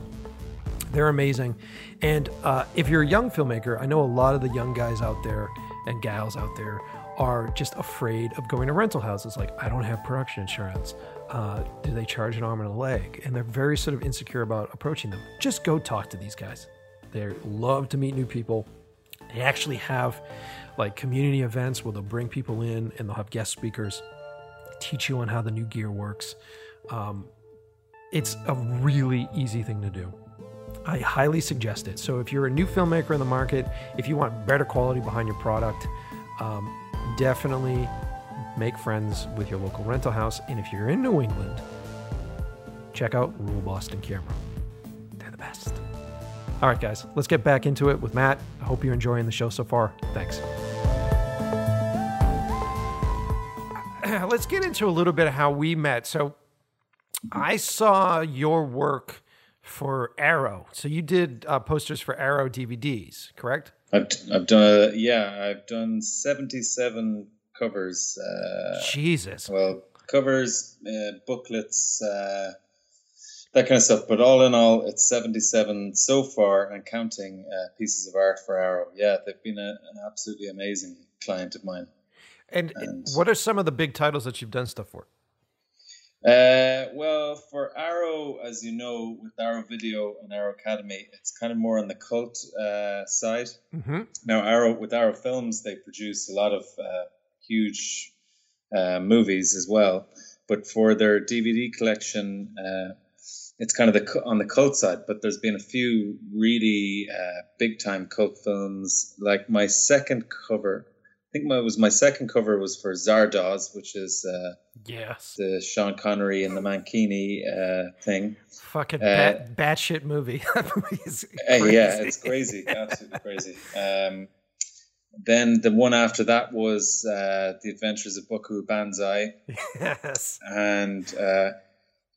they're amazing. And uh, if you're a young filmmaker, I know a lot of the young guys out there and gals out there are just afraid of going to rental houses. Like, I don't have production insurance. Uh, do they charge an arm and a leg? And they're very sort of insecure about approaching them. Just go talk to these guys. They love to meet new people. They actually have like community events where they'll bring people in and they'll have guest speakers, teach you on how the new gear works. Um, it's a really easy thing to do. I highly suggest it. So if you're a new filmmaker in the market, if you want better quality behind your product, um, definitely make friends with your local rental house. And if you're in New England, check out Rule Boston Camera. They're the best. All right, guys, let's get back into it with Matt. I hope you're enjoying the show so far. Thanks. Let's get into a little bit of how we met. So I saw your work for Arrow. So you did uh, posters for Arrow DVDs, correct? I've I've done yeah I've done seventy seven covers. Uh, Jesus. Well, covers, uh, booklets, uh, that kind of stuff. But all in all, it's seventy seven so far, and counting uh, pieces of art for Arrow. Yeah, they've been a, an absolutely amazing client of mine. And, and, what are some of the big titles that you've done stuff for? Uh, well, for Arrow, as you know, with Arrow Video and Arrow Academy, it's kind of more on the cult uh, side. Mm-hmm. Now, Arrow with Arrow Films, they produce a lot of uh, huge uh, movies as well. But for their DVD collection, uh, it's kind of the on the cult side. But there's been a few really uh, big time cult films. Like my second cover, I think my was my second cover was for Zardoz, which is uh, Yes. the Sean Connery and the Mankini uh, thing. Fucking Uh, bat, batshit movie. Uh, yeah, it's crazy, absolutely crazy. Um, then the one after that was uh, the Adventures of Buckaroo Banzai, yes. and uh,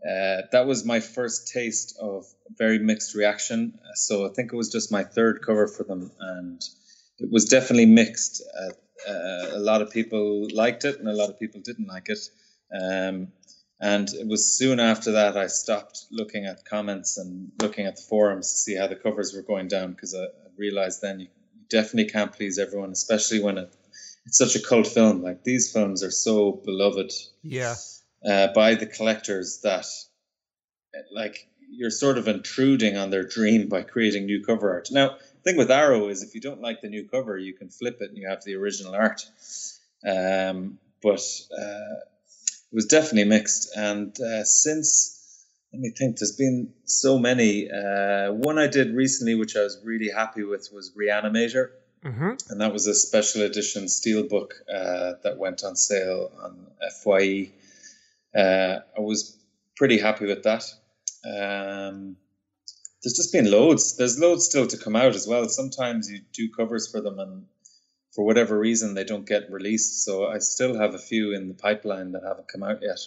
uh, that was my first taste of very mixed reaction. So I think it was just my third cover for them, and it was definitely mixed. Uh, uh, a lot of people liked it, and a lot of people didn't like it. Um, and it was soon after that I stopped looking at comments and looking at the forums to see how the covers were going down because I, I realized then you definitely can't please everyone, especially when it, it's such a cult film. Like these films are so beloved Yeah. Uh, by the collectors that like you're sort of intruding on their dream by creating new cover art. Now, the thing with Arrow is if you don't like the new cover, you can flip it and you have the original art. Um, but uh, it was definitely mixed. And uh, since let me think, there's been so many. Uh, one I did recently, which I was really happy with, was Reanimator Mm-hmm. and that was a special edition steelbook uh, that went on sale on Fye. Uh, I was pretty happy with that. Um, there's just been loads. There's loads still to come out as well. Sometimes you do covers for them, and for whatever reason, they don't get released. So I still have a few in the pipeline that haven't come out yet.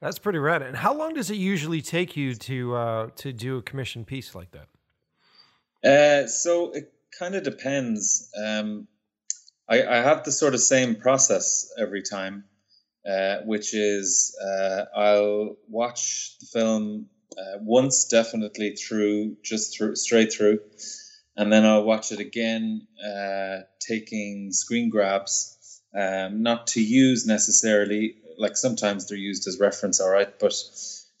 That's pretty rad. And how long does it usually take you to uh, to do a commission piece like that? Uh, so it kind of depends. Um, I, I have the sort of same process every time, uh, which is uh, I'll watch the film uh, once, definitely through, just through, straight through, and then I'll watch it again, uh, taking screen grabs, um, not to use necessarily. Like sometimes they're used as reference, all right, but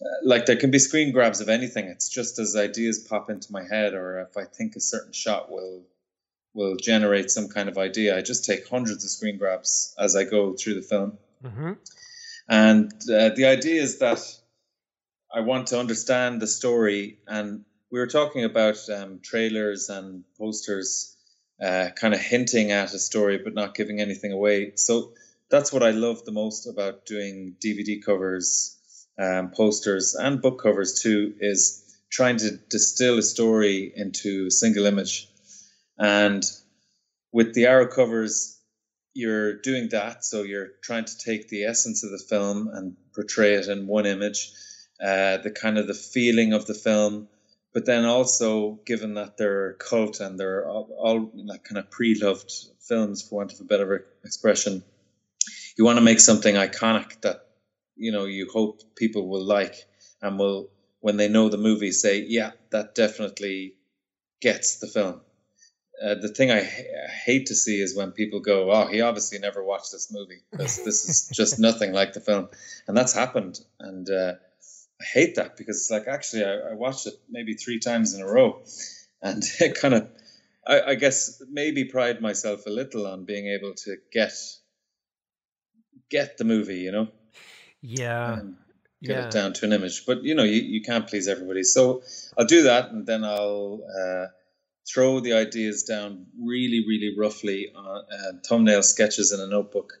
uh, like there can be screen grabs of anything. It's just as ideas pop into my head, or if I think a certain shot will will generate some kind of idea. I just take hundreds of screen grabs as I go through the film, Mm-hmm. and uh, the idea is that I want to understand the story. And we were talking about um, trailers and posters, uh, kind of hinting at a story but not giving anything away. So that's what I love the most about doing DVD covers, um, posters, and book covers too. Is trying to distill a story into a single image, and with the arrow covers, you're doing that. So you're trying to take the essence of the film and portray it in one image, uh, the kind of the feeling of the film, but then also given that they're cult and they're all, all like kind of pre-loved films, for want of a better expression, you want to make something iconic that you know you hope people will like and will when they know the movie say, yeah, that definitely gets the film. Uh, the thing I, h- hate to see is when people go, "Oh, he obviously never watched this movie because this is just nothing like the film," and that's happened. And uh, I hate that because it's like actually I, I watched it maybe three times in a row, and it kind of, I, I guess, maybe pride myself a little on being able to get get the movie, you know, Yeah. and get yeah. it down to an image. But you know, you, you can't please everybody. So I'll do that, and then I'll uh, throw the ideas down really, really roughly on uh, thumbnail sketches in a notebook.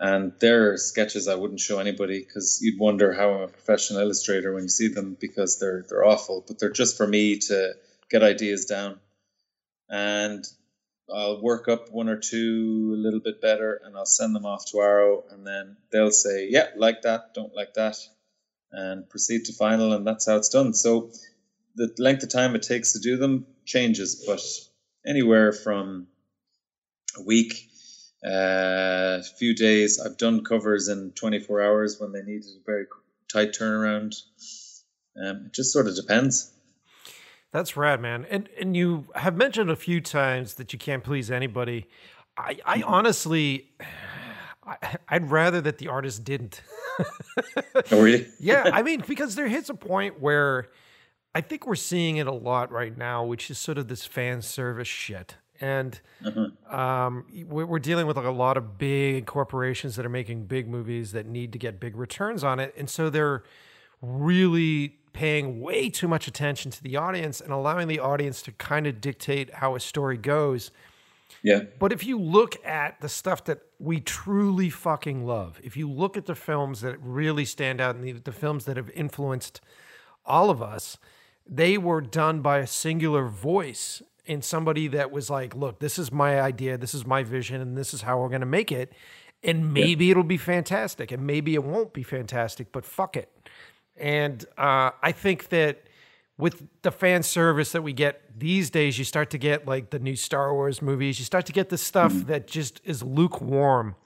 And there are sketches I wouldn't show anybody because you'd wonder how I'm a professional illustrator when you see them because they're they're awful. But they're just for me to get ideas down, and I'll work up one or two a little bit better, and I'll send them off to Arrow, and then they'll say, "Yeah, like that, don't like that," and proceed to final, and that's how it's done. So the length of time it takes to do them changes, but anywhere from a week, a few days. I've done covers in 24 hours when they needed a very tight turnaround. Um, it just sort of depends. That's rad, man. And and you have mentioned a few times that you can't please anybody. I, I honestly, I, I'd rather that the artist didn't. oh, really? yeah, I mean, because there hits a point where I think we're seeing it a lot right now, which is sort of this fan service shit. And Mm-hmm. um, we- we're dealing with like a lot of big corporations that are making big movies that need to get big returns on it. And so they're really paying way too much attention to the audience and allowing the audience to kind of dictate how a story goes. Yeah. But if you look at the stuff that we truly fucking love, if you look at the films that really stand out and the, the films that have influenced all of us, they were done by a singular voice and somebody that was like, look, this is my idea, this is my vision, and this is how we're going to make it. And maybe it'll be fantastic, and maybe it won't be fantastic, but fuck it. And uh, I think that with the fan service that we get these days, you start to get like the new Star Wars movies, you start to get the stuff that just is lukewarm.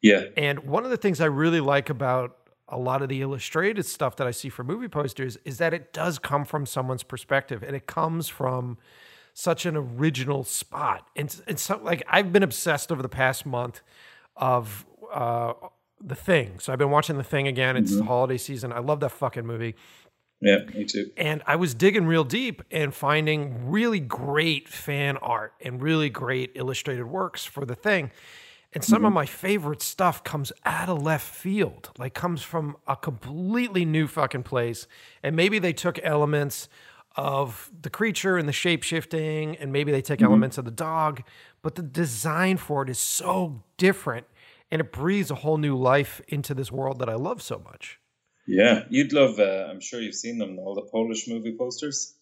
Yeah. And one of the things I really like about a lot of the illustrated stuff that I see for movie posters is that it does come from someone's perspective and it comes from such an original spot. And, and so, like, I've been obsessed over the past month of uh, The Thing. So I've been watching The Thing again. It's the holiday season. I love that fucking movie. Yeah. Me too. And I was digging real deep and finding really great fan art and really great illustrated works for the thing. And some of my favorite stuff comes out of left field, like comes from a completely new fucking place. And maybe they took elements of the creature and the shape shifting, and maybe they take elements of the dog, but the design for it is so different and it breathes a whole new life into this world that I love so much. Yeah. You'd love. Uh, I'm sure you've seen them. All the Polish movie posters.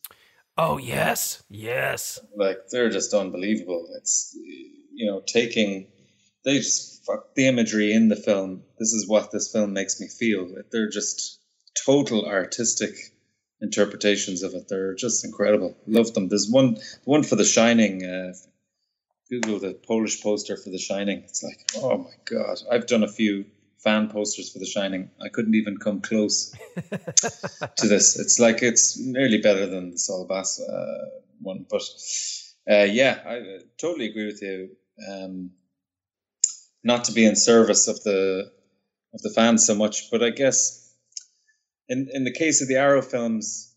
Oh, yes. Yes. Like they're just unbelievable. It's you know taking. They just fuck the imagery in the film. This is what this film makes me feel. They're just total artistic interpretations of it. They're just incredible. Love them. There's one one for The Shining. Uh, Google the Polish poster for The Shining. It's like, oh my god! I've done a few fan posters for The Shining. I couldn't even come close to this. It's like it's nearly better than the Saul Bass uh, one, but uh, yeah, I uh, totally agree with you. Um, not to be in service of the of the fans so much, but I guess in in the case of the Arrow films,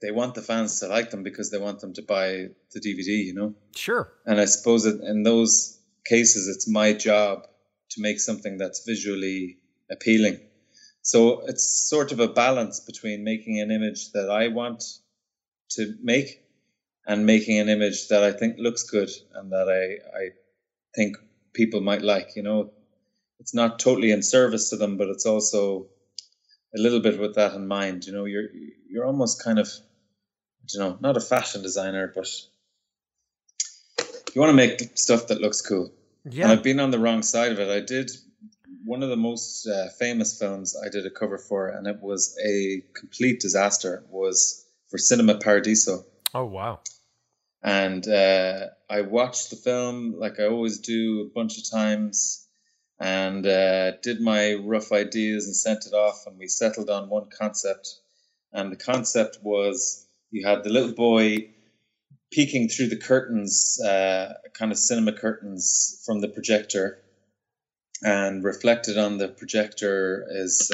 they want the fans to like them because they want them to buy the DVD, you know. Sure. And I suppose that in those cases, it's my job to make something that's visually appealing. So it's sort of a balance between making an image that I want to make and making an image that I think looks good and that I, I think people might like. You know, it's not totally in service to them, but it's also a little bit with that in mind. You know, you're you're almost kind of, you know, not a fashion designer, but you want to make stuff that looks cool. Yeah. And I've been on the wrong side of it. I did one of the most uh, famous films I did a cover for, and it was a complete disaster. Was for Cinema Paradiso, Oh wow. And uh, I watched the film like I always do a bunch of times, and uh, did my rough ideas and sent it off, and we settled on one concept, and the concept was you had the little boy peeking through the curtains, uh, kind of cinema curtains from the projector, and reflected on the projector is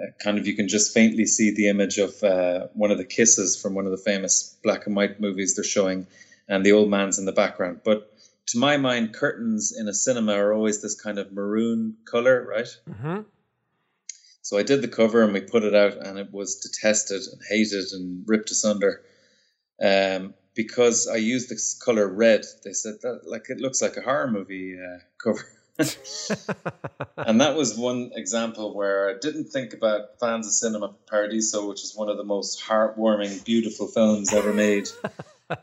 uh, kind of you can just faintly see the image of uh, one of the kisses from one of the famous black and white movies they're showing, and the old man's in the background. But to my mind, curtains in a cinema are always this kind of maroon color, right? Mm-hmm. So I did the cover and we put it out, and it was detested and hated and ripped asunder. Um, because I used this color red, they said that like it looks like a horror movie uh, cover. And that was one example where I didn't think about fans of Cinema Paradiso, which is one of the most heartwarming, beautiful films ever made.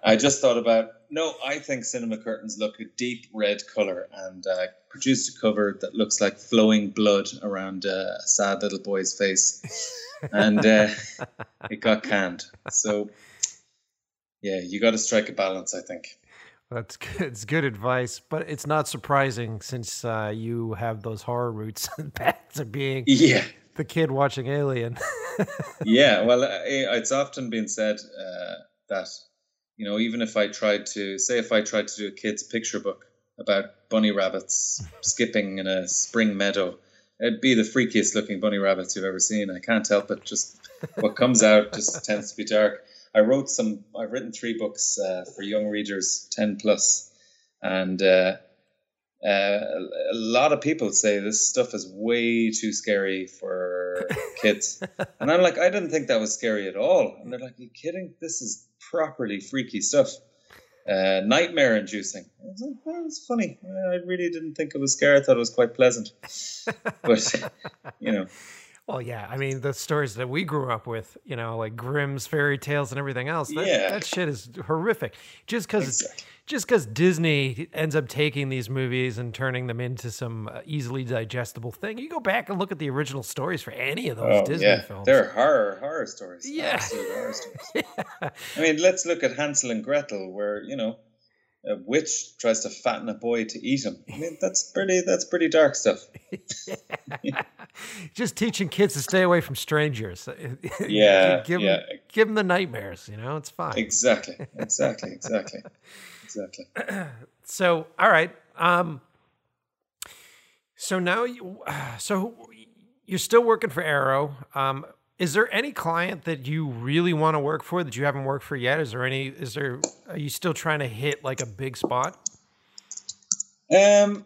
I just thought about no, I think cinema curtains look a deep red color, and uh, produced a cover that looks like flowing blood around uh, a sad little boy's face, and uh, it got canned. So, yeah, you got to strike a balance, I think. That's good. It's good advice, but it's not surprising since uh, you have those horror roots back to being Yeah, the kid watching Alien. yeah. Well, uh, it's often been said uh, that you know, even if I tried to say, if I tried to do a kid's picture book, about bunny rabbits skipping in a spring meadow. It'd be the freakiest looking bunny rabbits you've ever seen. I can't help it. Just what comes out just tends to be dark. I wrote some. I've written three books uh, for young readers, ten plus, and uh, uh, a lot of people say this stuff is way too scary for kids, and I'm like, I didn't think that was scary at all. And they're like, Are you kidding? This is properly freaky stuff uh, nightmare inducing. I was like, well, it's funny. I really didn't think it was scary. I thought it was quite pleasant. but, you know. Well, yeah. I mean, the stories that we grew up with, you know, like Grimm's fairy tales and everything else, that, yeah. that shit is horrific. Just because exactly just because Disney ends up taking these movies and turning them into some uh, easily digestible thing, you go back and look at the original stories for any of those oh, Disney yeah. films. They're horror horror stories. Yeah. horror stories. yeah. I mean, let's look at Hansel and Gretel, where you know a witch tries to fatten a boy to eat him. I mean, that's pretty that's pretty dark stuff. Just teaching kids to stay away from strangers. Yeah, give yeah. Them, give them the nightmares. You know, it's fine. Exactly, exactly, exactly exactly. so, all right. Um, so now you, so you're still working for Arrow. Um, is there any client that you really want to work for that you haven't worked for yet? Is there any? Is there? Are you still trying to hit like a big spot? Um,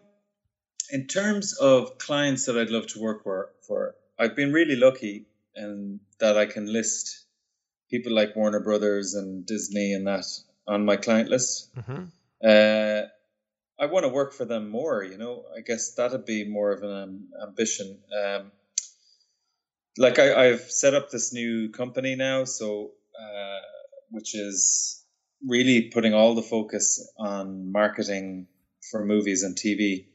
in terms of clients that I'd love to work for, for I've been really lucky in that I can list people like Warner Brothers and Disney and that on my client list. Mm-hmm. Uh, I want to work for them more. You know, I guess that'd be more of an um, ambition. Um, like I, have set up this new company now, so uh, which is really putting all the focus on marketing for movies and TV,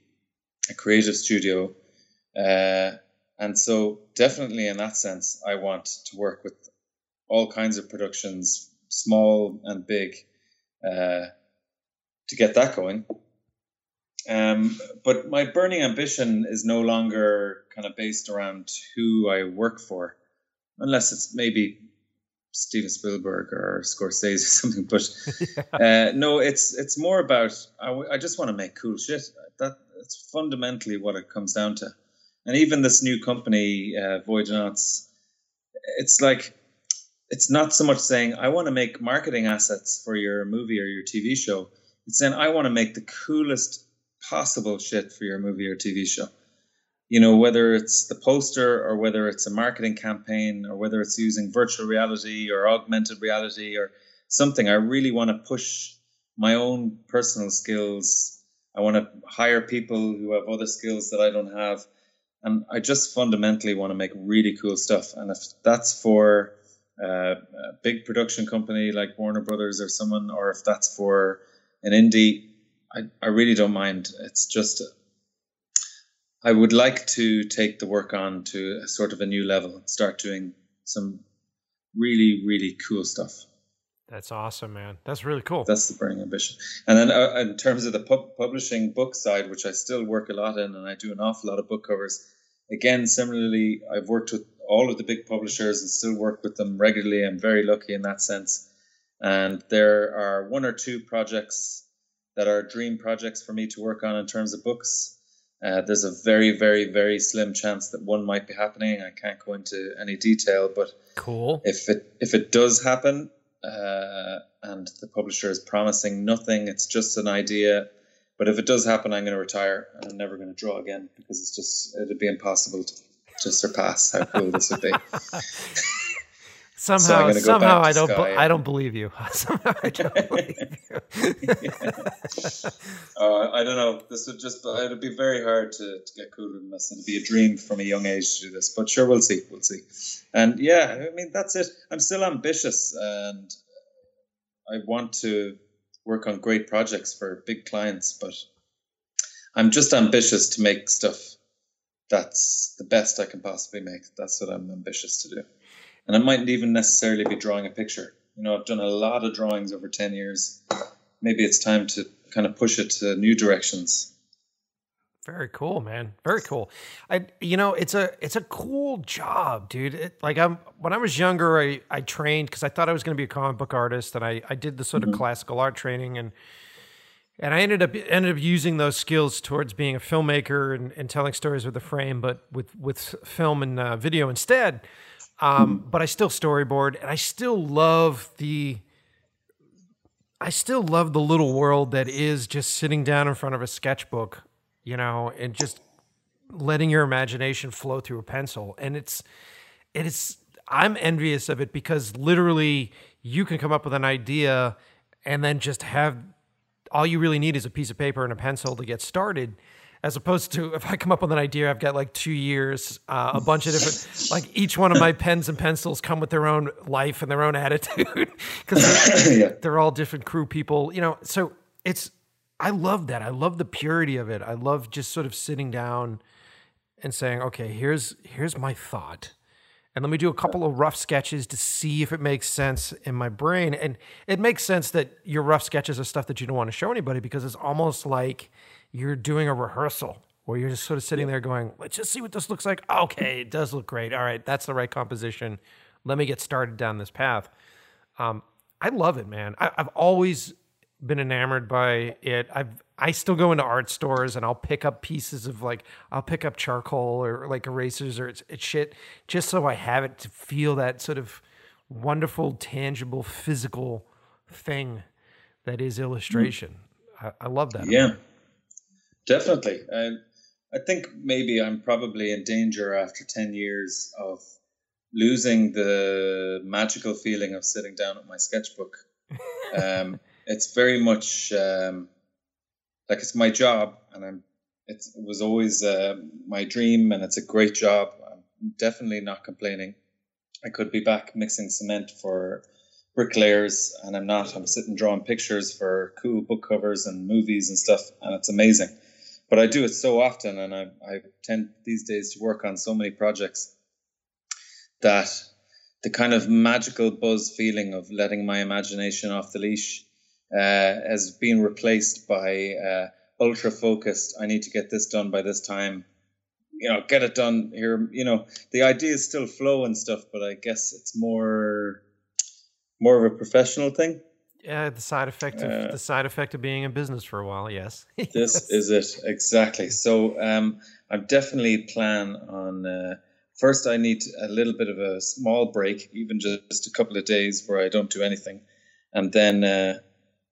a creative studio. Uh, and so, definitely in that sense, I want to work with all kinds of productions, small and big, uh, to get that going. Um, but my burning ambition is no longer kind of based around who I work for, unless it's maybe Steven Spielberg or Scorsese or something. But uh, no, it's it's more about I, w- I just want to make cool shit. That that's fundamentally what it comes down to. And even this new company, uh, Voyage it's like it's not so much saying I want to make marketing assets for your movie or your TV show. It's saying I want to make the coolest possible shit for your movie or TV show. You know, whether it's the poster or whether it's a marketing campaign or whether it's using virtual reality or augmented reality or something, I really want to push my own personal skills. I want to hire people who have other skills that I don't have. And I just fundamentally want to make really cool stuff. And if that's for uh, a big production company like Warner Brothers or someone, or if that's for an indie, I, I really don't mind. It's just I would like to take the work on to a sort of a new level, and start doing some really really cool stuff. That's awesome, man. That's really cool. That's the burning ambition. And then uh, in terms of the pub- publishing book side, which I still work a lot in, and I do an awful lot of book covers. Again, similarly, I've worked with all of the big publishers and still work with them regularly. I'm very lucky in that sense. And there are one or two projects that are dream projects for me to work on in terms of books. Uh, there's a very, very, very slim chance that one might be happening. I can't go into any detail, but cool. If it if it does happen, uh, and the publisher is promising nothing, it's just an idea. But if it does happen, I'm going to retire and I'm never going to draw again because it's just it'd be impossible to to surpass how cool this would be. somehow, so somehow I don't, be- I don't believe you. somehow I don't believe you. uh, I don't know. This would just, it'd be very hard to, to get cool in this. It'd be a dream from a young age to do this, but sure, we'll see. We'll see. And yeah, I mean, that's it. I'm still ambitious and I want to work on great projects for big clients, but I'm just ambitious to make stuff that's the best I can possibly make. That's what I'm ambitious to do. And I mightn't even necessarily be drawing a picture. You know, I've done a lot of drawings over 10 years. Maybe it's time to kind of push it to new directions. Very cool, man. Very cool. I, you know, it's a it's a cool job, dude. It, like I'm when I was younger, I I trained because I thought I was going to be a comic book artist, and I I did the sort mm-hmm. of classical art training, and and I ended up ended up using those skills towards being a filmmaker and, and telling stories with a frame, but with with film and uh, video instead. Um, mm. But I still storyboard, and I still love the. I still love the little world that is just sitting down in front of a sketchbook, you know, and just letting your imagination flow through a pencil. And it's, it is. I'm envious of it because literally you can come up with an idea and then just have all you really need is a piece of paper and a pencil to get started as opposed to if I come up with an idea, I've got like two years, uh, a bunch of different, like each one of my pens and pencils come with their own life and their own attitude because they're, yeah. they're, all different crew people, you know. So it's, I love that. I love the purity of it. I love just sort of sitting down and saying, okay, here's here's my thought, and let me do a couple of rough sketches to see if it makes sense in my brain. And it makes sense that your rough sketches are stuff that you don't want to show anybody because it's almost like you're doing a rehearsal where you're just sort of sitting there going, let's just see what this looks like. Okay, it does look great. All right, that's the right composition. Let me get started down this path. Um, I love it, man. I, I've always been enamored by it. I've I still go into art stores and I'll pick up pieces of like I'll pick up charcoal or like erasers or it's, it's shit just so I have it to feel that sort of wonderful, tangible, physical thing that is illustration. Mm. I, I, love that. Yeah, definitely. I, I think maybe I'm probably in danger after ten years of losing the magical feeling of sitting down at my sketchbook. Um, it's very much um, like it's my job, and I'm. it was always uh, my dream, and it's a great job. I'm definitely not complaining. I could be back mixing cement for bricklayers, and I'm not. I'm sitting drawing pictures for cool book covers and movies and stuff, and it's amazing. But I do it so often, and I, I tend these days to work on so many projects that the kind of magical buzz feeling of letting my imagination off the leash uh, has been replaced by uh, ultra focused. I need to get this done by this time. You know, get it done here. You know, the ideas still flow and stuff, but I guess it's more more of a professional thing. Yeah, the side effect of uh, the side effect of being in business for a while. Yes, this is it exactly. So um, I definitely plan on. Uh, first, I need a little bit of a small break, even just a couple of days where I don't do anything, and then uh,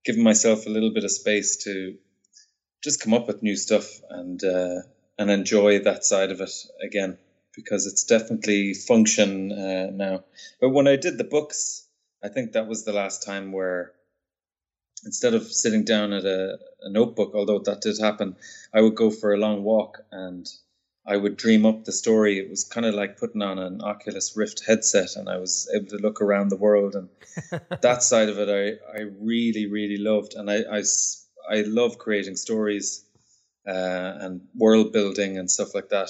giving myself a little bit of space to just come up with new stuff and uh, and enjoy that side of it again because it's definitely function uh, now. But when I did the books, I think that was the last time where instead of sitting down at a, a notebook, although that did happen, I would go for a long walk and I would dream up the story. It was kind of like putting on an Oculus Rift headset, and I was able to look around the world. And that side of it, I, I really, really loved. And I, I, I love creating stories uh, and world building and stuff like that.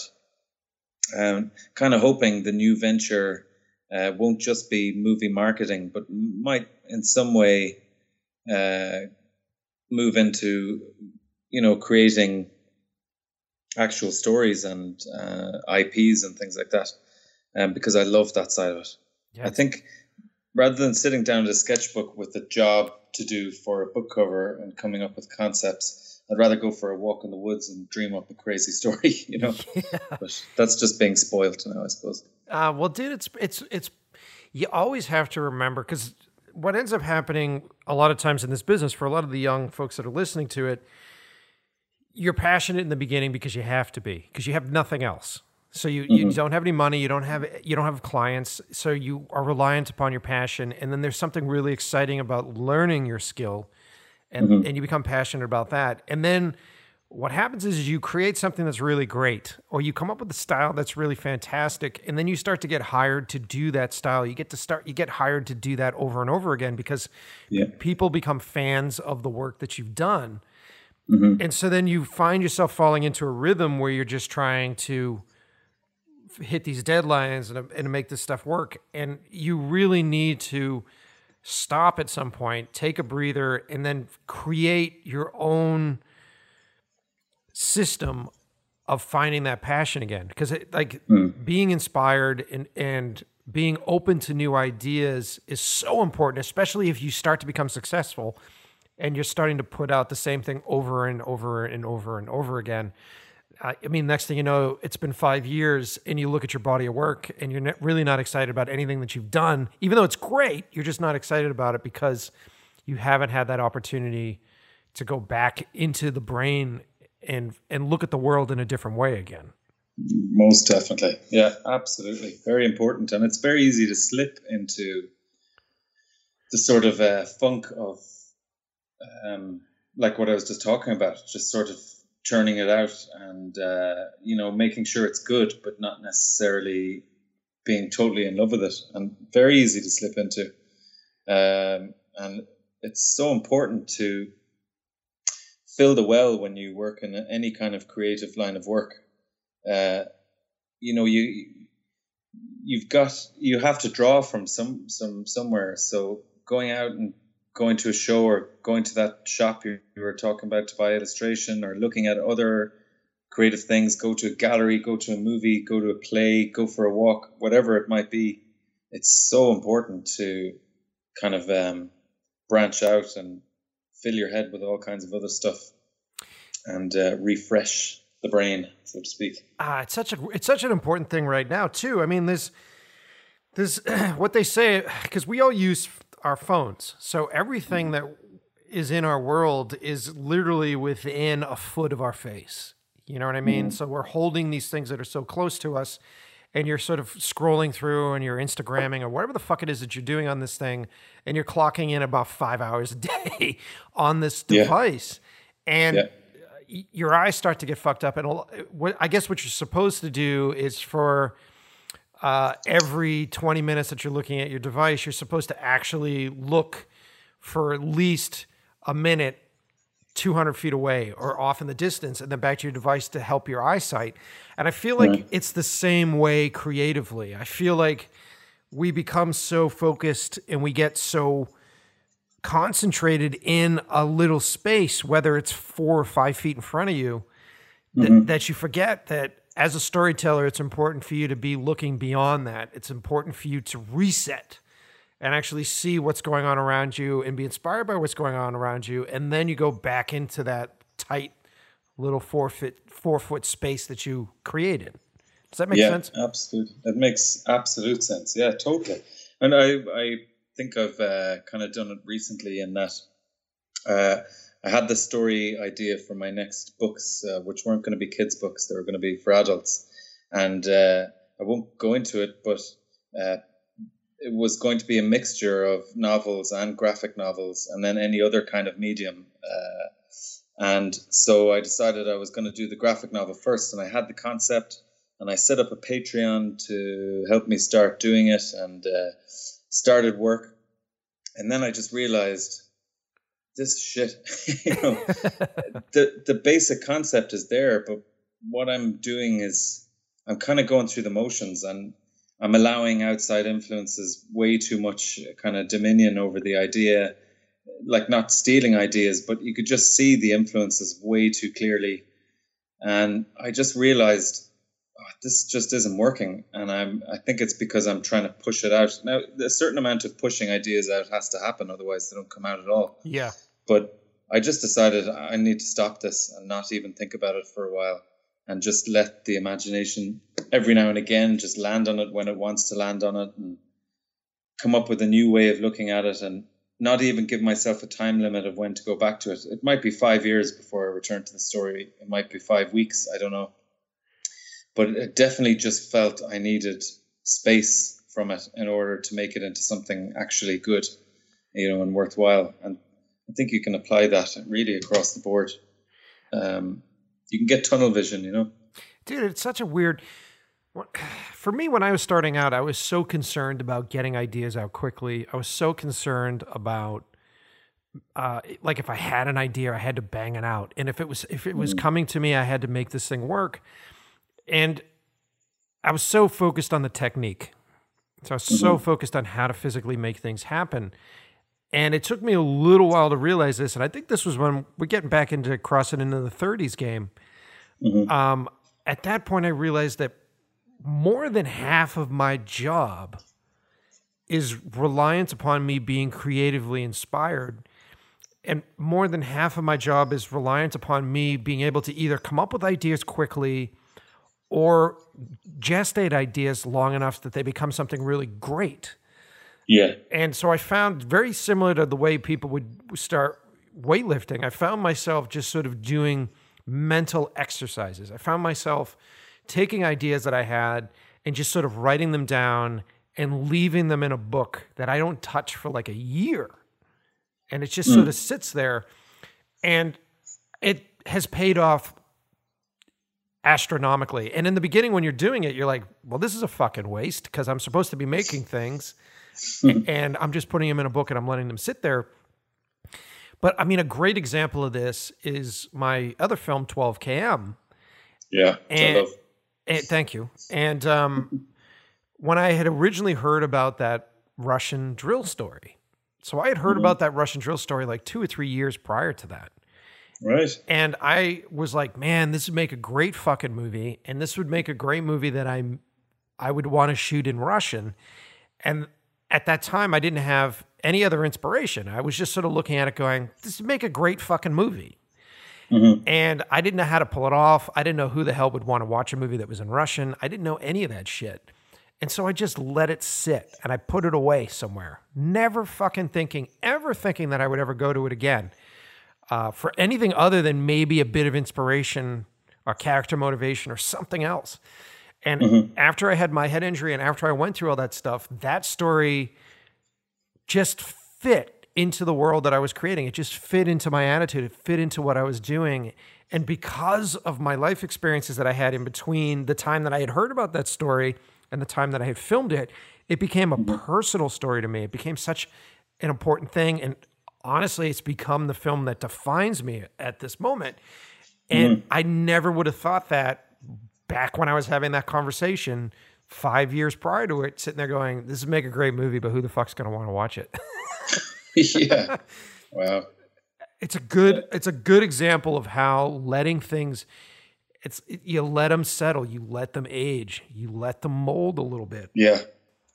Um, kind of hoping the new venture uh, won't just be movie marketing, but might in some way uh, move into, you know, creating actual stories and uh, IPs and things like that, um, because I love that side of it. Yeah. I think rather than sitting down at a sketchbook with a job to do for a book cover and coming up with concepts, I'd rather go for a walk in the woods and dream up a crazy story, you know. Yeah. But that's just being spoiled now, I suppose. Uh, well, dude, it's it's it's you always have to remember because what ends up happening a lot of times in this business for a lot of the young folks that are listening to it you're passionate in the beginning because you have to be because you have nothing else so you, mm-hmm. you don't have any money you don't have you don't have clients so you are reliant upon your passion and then there's something really exciting about learning your skill and, mm-hmm. and you become passionate about that and then what happens is you create something that's really great or you come up with a style that's really fantastic and then you start to get hired to do that style you get to start you get hired to do that over and over again because yeah. people become fans of the work that you've done Mm-hmm. And so then you find yourself falling into a rhythm where you're just trying to hit these deadlines and, and make this stuff work. And you really need to stop at some point, take a breather, and then create your own system of finding that passion again. Because like mm. being inspired and and being open to new ideas is so important, especially if you start to become successful and you're starting to put out the same thing over and over and over and over again. I mean, next thing you know, it's been five years, and you look at your body of work, and you're really not excited about anything that you've done, even though it's great. You're just not excited about it because you haven't had that opportunity to go back into the brain and and look at the world in a different way again. Most definitely, yeah, absolutely, very important, and it's very easy to slip into the sort of uh, funk of, um, like what I was just talking about, just sort of churning it out and uh, you know making sure it's good, but not necessarily being totally in love with it, and very easy to slip into. Um, and it's so important to fill the well when you work in any kind of creative line of work. Uh, you know, you you've got you have to draw from some some somewhere. So going out and going to a show or going to that shop you, you were talking about to buy illustration or looking at other creative things, go to a gallery, go to a movie, go to a play, go for a walk, whatever it might be. It's so important to kind of um, branch out and fill your head with all kinds of other stuff and uh, refresh the brain, so to speak. Ah, it's such a it's such an important thing right now too. I mean, there's there's what they say because we all use our phones, so everything mm-hmm. that is in our world is literally within a foot of our face. You know what I mean? Mm-hmm. So we're holding these things that are so close to us and you're sort of scrolling through and you're Instagramming or whatever the fuck it is that you're doing on this thing, and you're clocking in about five hours a day on this device, yeah. and yeah. Uh, your eyes start to get fucked up. And uh, I guess what you're supposed to do is for uh, every 20 minutes that you're looking at your device, you're supposed to actually look for at least a minute 200 feet away or off in the distance and then back to your device to help your eyesight. And I feel like right. it's the same way creatively. I feel like we become so focused and we get so concentrated in a little space, whether it's four or five feet in front of you, mm-hmm. that, that you forget that as a storyteller, it's important for you to be looking beyond that. It's important for you to reset and actually see what's going on around you and be inspired by what's going on around you. And then you go back into that tight little four foot four foot space that you created. Does that make yeah, sense? Absolutely. It makes absolute sense. Yeah, totally. And I I think I've uh, kind of done it recently in that uh, I had the story idea for my next books, uh, which weren't going to be kids' books; they were going to be for adults. And uh, I won't go into it, but uh, it was going to be a mixture of novels and graphic novels, and then any other kind of medium. Uh, and so I decided I was going to do the graphic novel first, and I had the concept, and I set up a Patreon to help me start doing it, and uh, started work. And then I just realized this shit. you know, the the basic concept is there, but what I'm doing is I'm kind of going through the motions, and I'm allowing outside influences way too much kind of dominion over the idea, like not stealing ideas, but you could just see the influences way too clearly. And I just realized this just isn't working, and I'm I think it's because I'm trying to push it out. Now, a certain amount of pushing ideas out has to happen, otherwise they don't come out at all. Yeah. But I just decided I need to stop this and not even think about it for a while and just let the imagination every now and again just land on it when it wants to land on it and come up with a new way of looking at it and not even give myself a time limit of when to go back to it. It might be five years before I return to the story. It might be five weeks. I don't know. But it definitely just felt I needed space from it in order to make it into something actually good, you know, and worthwhile. And I think you can apply that really across the board. Um, you can get tunnel vision, you know. Dude, it's such a weird. For me, when I was starting out, I was so concerned about getting ideas out quickly. I was so concerned about, uh, like, if I had an idea, I had to bang it out, and if it was if it was mm. coming to me, I had to make this thing work. And I was so focused on the technique, so I was mm-hmm. so focused on how to physically make things happen. And it took me a little while to realize this. And I think this was when we're getting back into crossing into the 30s game. Mm-hmm. Um, at that point, I realized that more than half of my job is reliant upon me being creatively inspired. and more than half of my job is reliant upon me being able to either come up with ideas quickly or gestate ideas long enough that they become something really great. Yeah. And so I found very similar to the way people would start weightlifting, I found myself just sort of doing mental exercises. I found myself taking ideas that I had and just sort of writing them down and leaving them in a book that I don't touch for like a year. And it just mm. sort of sits there. And it has paid off astronomically. And in the beginning, when you're doing it, you're like, well, this is a fucking waste because I'm supposed to be making things and I'm just putting them in a book and I'm letting them sit there. But I mean, a great example of this is my other film, 12 KM. Yeah. And, and thank you. And um, when I had originally heard about that Russian drill story, so I had heard mm-hmm. about that Russian drill story like two or three years prior to that. Right. And I was like, man, this would make a great fucking movie, and this would make a great movie that I I would want to shoot in Russian. And at that time, I didn't have any other inspiration. I was just sort of looking at it going, this would make a great fucking movie. Mm-hmm. And I didn't know how to pull it off. I didn't know who the hell would want to watch a movie that was in Russian. I didn't know any of that shit. And so I just let it sit and I put it away somewhere, never fucking thinking, ever thinking that I would ever go to it again uh, for anything other than maybe a bit of inspiration or character motivation or something else. And mm-hmm. after I had my head injury and after I went through all that stuff, that story just fit into the world that I was creating. It just fit into my attitude. It fit into what I was doing. And because of my life experiences that I had in between the time that I had heard about that story and the time that I had filmed it, it became a mm-hmm. personal story to me. It became such an important thing. And honestly, it's become the film that defines me at this moment. And mm-hmm. I never would have thought that back when I was having that conversation five years prior to it, sitting there going, "This would make a great movie, but who the fuck's going to want to watch it?" yeah. Wow. It's a good. It's a good example of how letting things. It's you let them settle, you let them age, you let them mold a little bit. Yeah.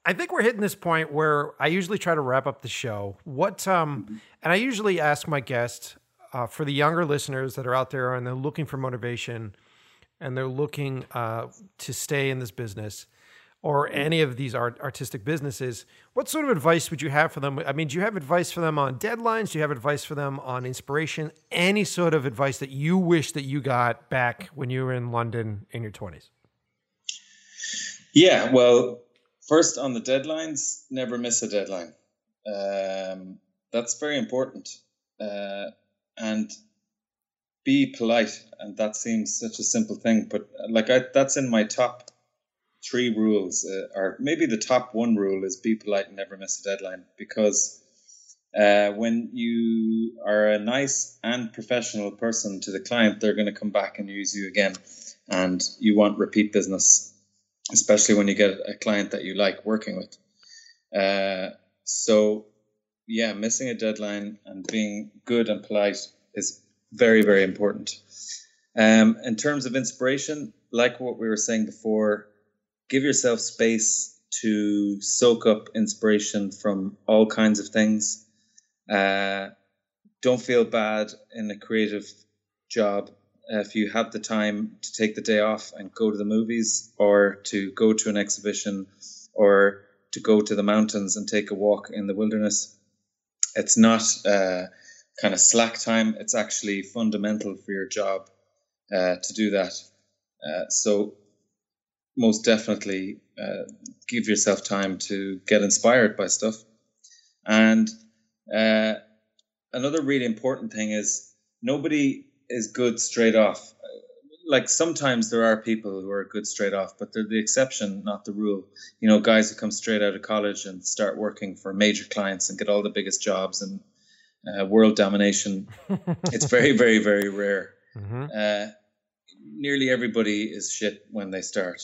I think we're hitting this point where I usually try to wrap up the show. What um, and I usually ask my guests uh, for the younger listeners that are out there and they're looking for motivation and they're looking uh, to stay in this business or any of these art, artistic businesses, what sort of advice would you have for them? I mean, do you have advice for them on deadlines? Do you have advice for them on inspiration? Any sort of advice that you wish that you got back when you were in London in your 20s? Yeah, well, first on the deadlines, never miss a deadline. Um, that's very important. Uh, and be polite. And that seems such a simple thing, but like I, that's in my top three rules, uh, or maybe the top one rule is be polite and never miss a deadline. Because uh, when you are a nice and professional person to the client, they're going to come back and use you again, and you want repeat business, especially when you get a client that you like working with. Uh, so, yeah, missing a deadline and being good and polite is very, very important. Um, in terms of inspiration, like what we were saying before, give yourself space to soak up inspiration from all kinds of things. Uh, don't feel bad in a creative job if you have the time to take the day off and go to the movies or to go to an exhibition or to go to the mountains and take a walk in the wilderness. It's not uh, kind of slack time, it's actually fundamental for your job uh, to do that. Uh, so most definitely uh, give yourself time to get inspired by stuff. And uh, another really important thing is nobody is good straight off. Like sometimes there are people who are good straight off, but they're the exception, not the rule. You know, guys who come straight out of college and start working for major clients and get all the biggest jobs and uh, world domination. it's very, very, very rare. Mm-hmm. Uh, nearly everybody is shit when they start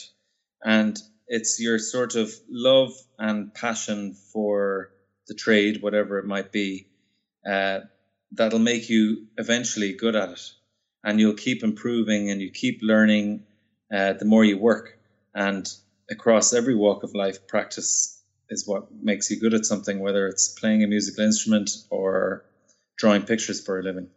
and it's your sort of love and passion for the trade, whatever it might be, uh, that'll make you eventually good at it. And you'll keep improving and you keep learning uh, the more you work. And across every walk of life, practice is what makes you good at something, whether it's playing a musical instrument or drawing pictures for a living.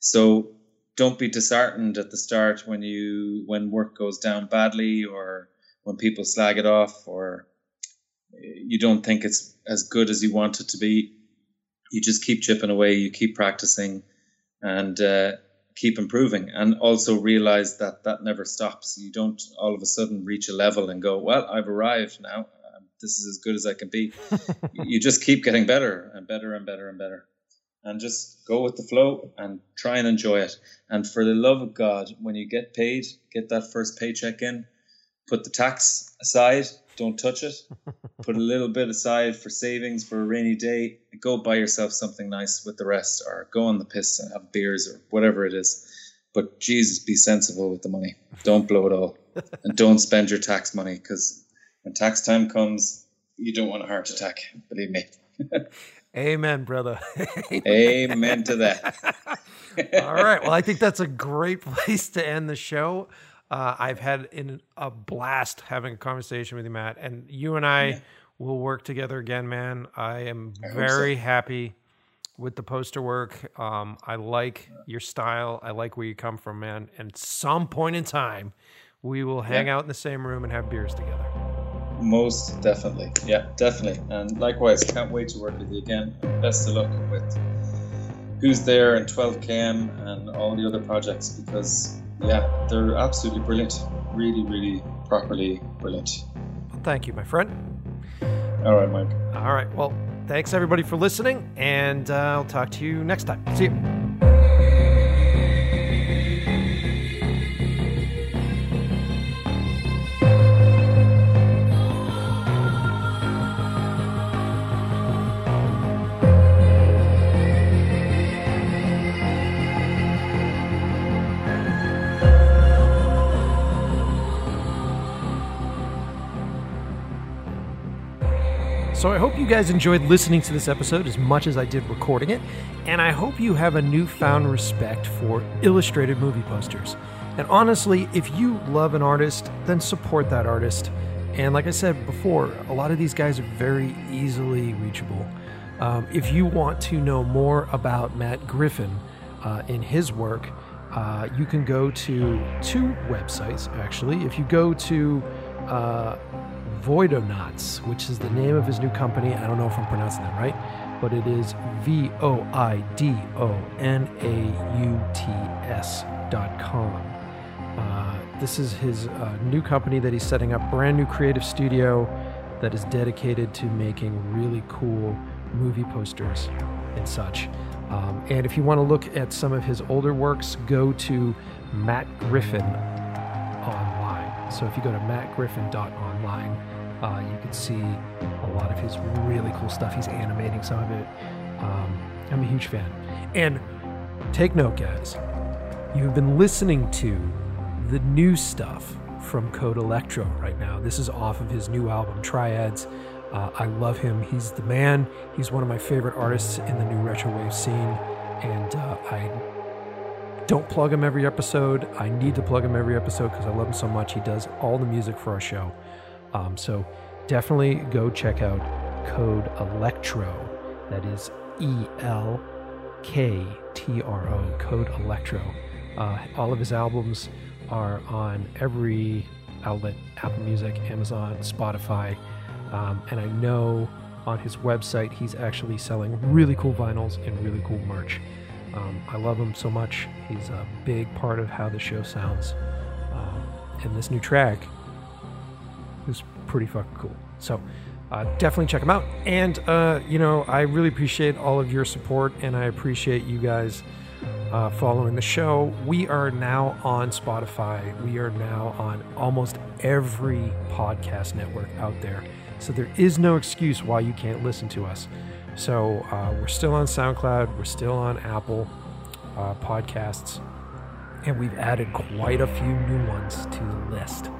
So don't be disheartened at the start when you when work goes down badly or when people slag it off or you don't think it's as good as you want it to be. You just keep chipping away, you keep practicing, and uh, keep improving. And also realize that that never stops. You don't all of a sudden reach a level and go, "Well, I've arrived now. Um, this is as good as I can be." you just keep getting better and better and better and better and just go with the flow and try and enjoy it. And for the love of God, when you get paid, get that first paycheck in, put the tax aside, don't touch it. put a little bit aside for savings for a rainy day. Go buy yourself something nice with the rest, or go on the piss and have beers or whatever it is. But Jesus, be sensible with the money. Don't blow it all, and don't spend your tax money because when tax time comes, you don't want a heart attack. Believe me. Amen, brother. Amen. Amen to that. All right. Well, I think that's a great place to end the show. Uh, I've had in a blast having a conversation with you, Matt, and you and I yeah. will work together again, man. I am I very so. happy with the poster work. Um, I like your style. I like where you come from, man. And some point in time, we will hang yeah. out in the same room and have beers together. Most definitely. Yeah, definitely. And likewise, can't wait to work with you again. Best of luck with Who's There and 12KM and all the other projects because, yeah, they're absolutely brilliant. Really, really properly brilliant. Thank you, my friend. All right, Mike. All right. Well, thanks everybody for listening, and uh, I'll talk to you next time. See you. So I hope you guys enjoyed listening to this episode as much as I did recording it, and I hope you have a newfound respect for illustrated movie posters. And honestly, if you love an artist, then support that artist. And like I said before, a lot of these guys are very easily reachable. Um, if you want to know more about Matt Griffin uh, in his work, uh, you can go to two websites actually. If you go to uh, Voidonauts, which is the name of his new company. I don't know if I'm pronouncing that right, but it is V O I D O N A U T S dot com. Uh, this is his uh, new company that he's setting up, brand new creative studio that is dedicated to making really cool movie posters and such. Um, and if you want to look at some of his older works, go to Matt Griffin online. So if you go to mattgriffin.online, uh, you can see a lot of his really cool stuff. He's animating some of it. Um, I'm a huge fan. And take note, guys, you have been listening to the new stuff from Code Elektro right now. This is off of his new album, Triads. Uh, I love him. He's the man. He's one of my favorite artists in the new retro wave scene. And uh, I don't plug him every episode. I need to plug him every episode because I love him so much. He does all the music for our show. Um, so definitely go check out Code Elektro. That is E L K T R O, Code Elektro. Uh, all of his albums are on every outlet Apple Music, Amazon, Spotify. Um, and I know on his website he's actually selling really cool vinyls and really cool merch. Um, I love him so much. He's a big part of how the show sounds. Um, and this new track pretty fucking cool. So uh, definitely check them out. And, uh, you know, I really appreciate all of your support and I appreciate you guys uh, following the show. We are now on Spotify. We are now on almost every podcast network out there. So there is no excuse why you can't listen to us. So uh, we're still on SoundCloud, we're still on Apple uh, podcasts, and we've added quite a few new ones to the list.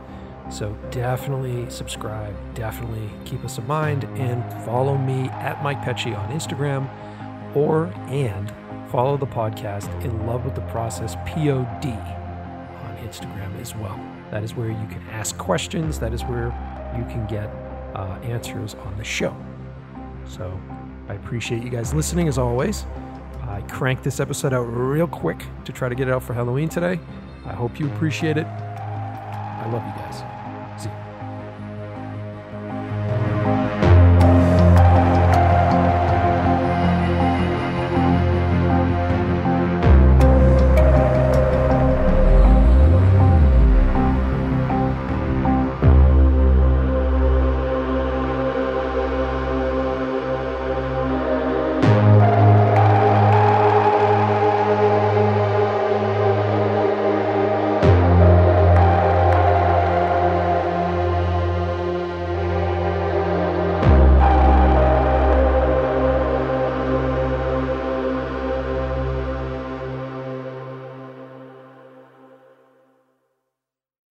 So definitely subscribe, definitely keep us in mind, and follow me at Mike Pecci on Instagram, or and follow the podcast in Love with the Process POD on Instagram as well. That is where you can ask questions. That is where you can get uh, answers on the show. So I appreciate you guys listening as always. I cranked this episode out real quick to try to get it out for Halloween today. I hope you appreciate it. I love you guys.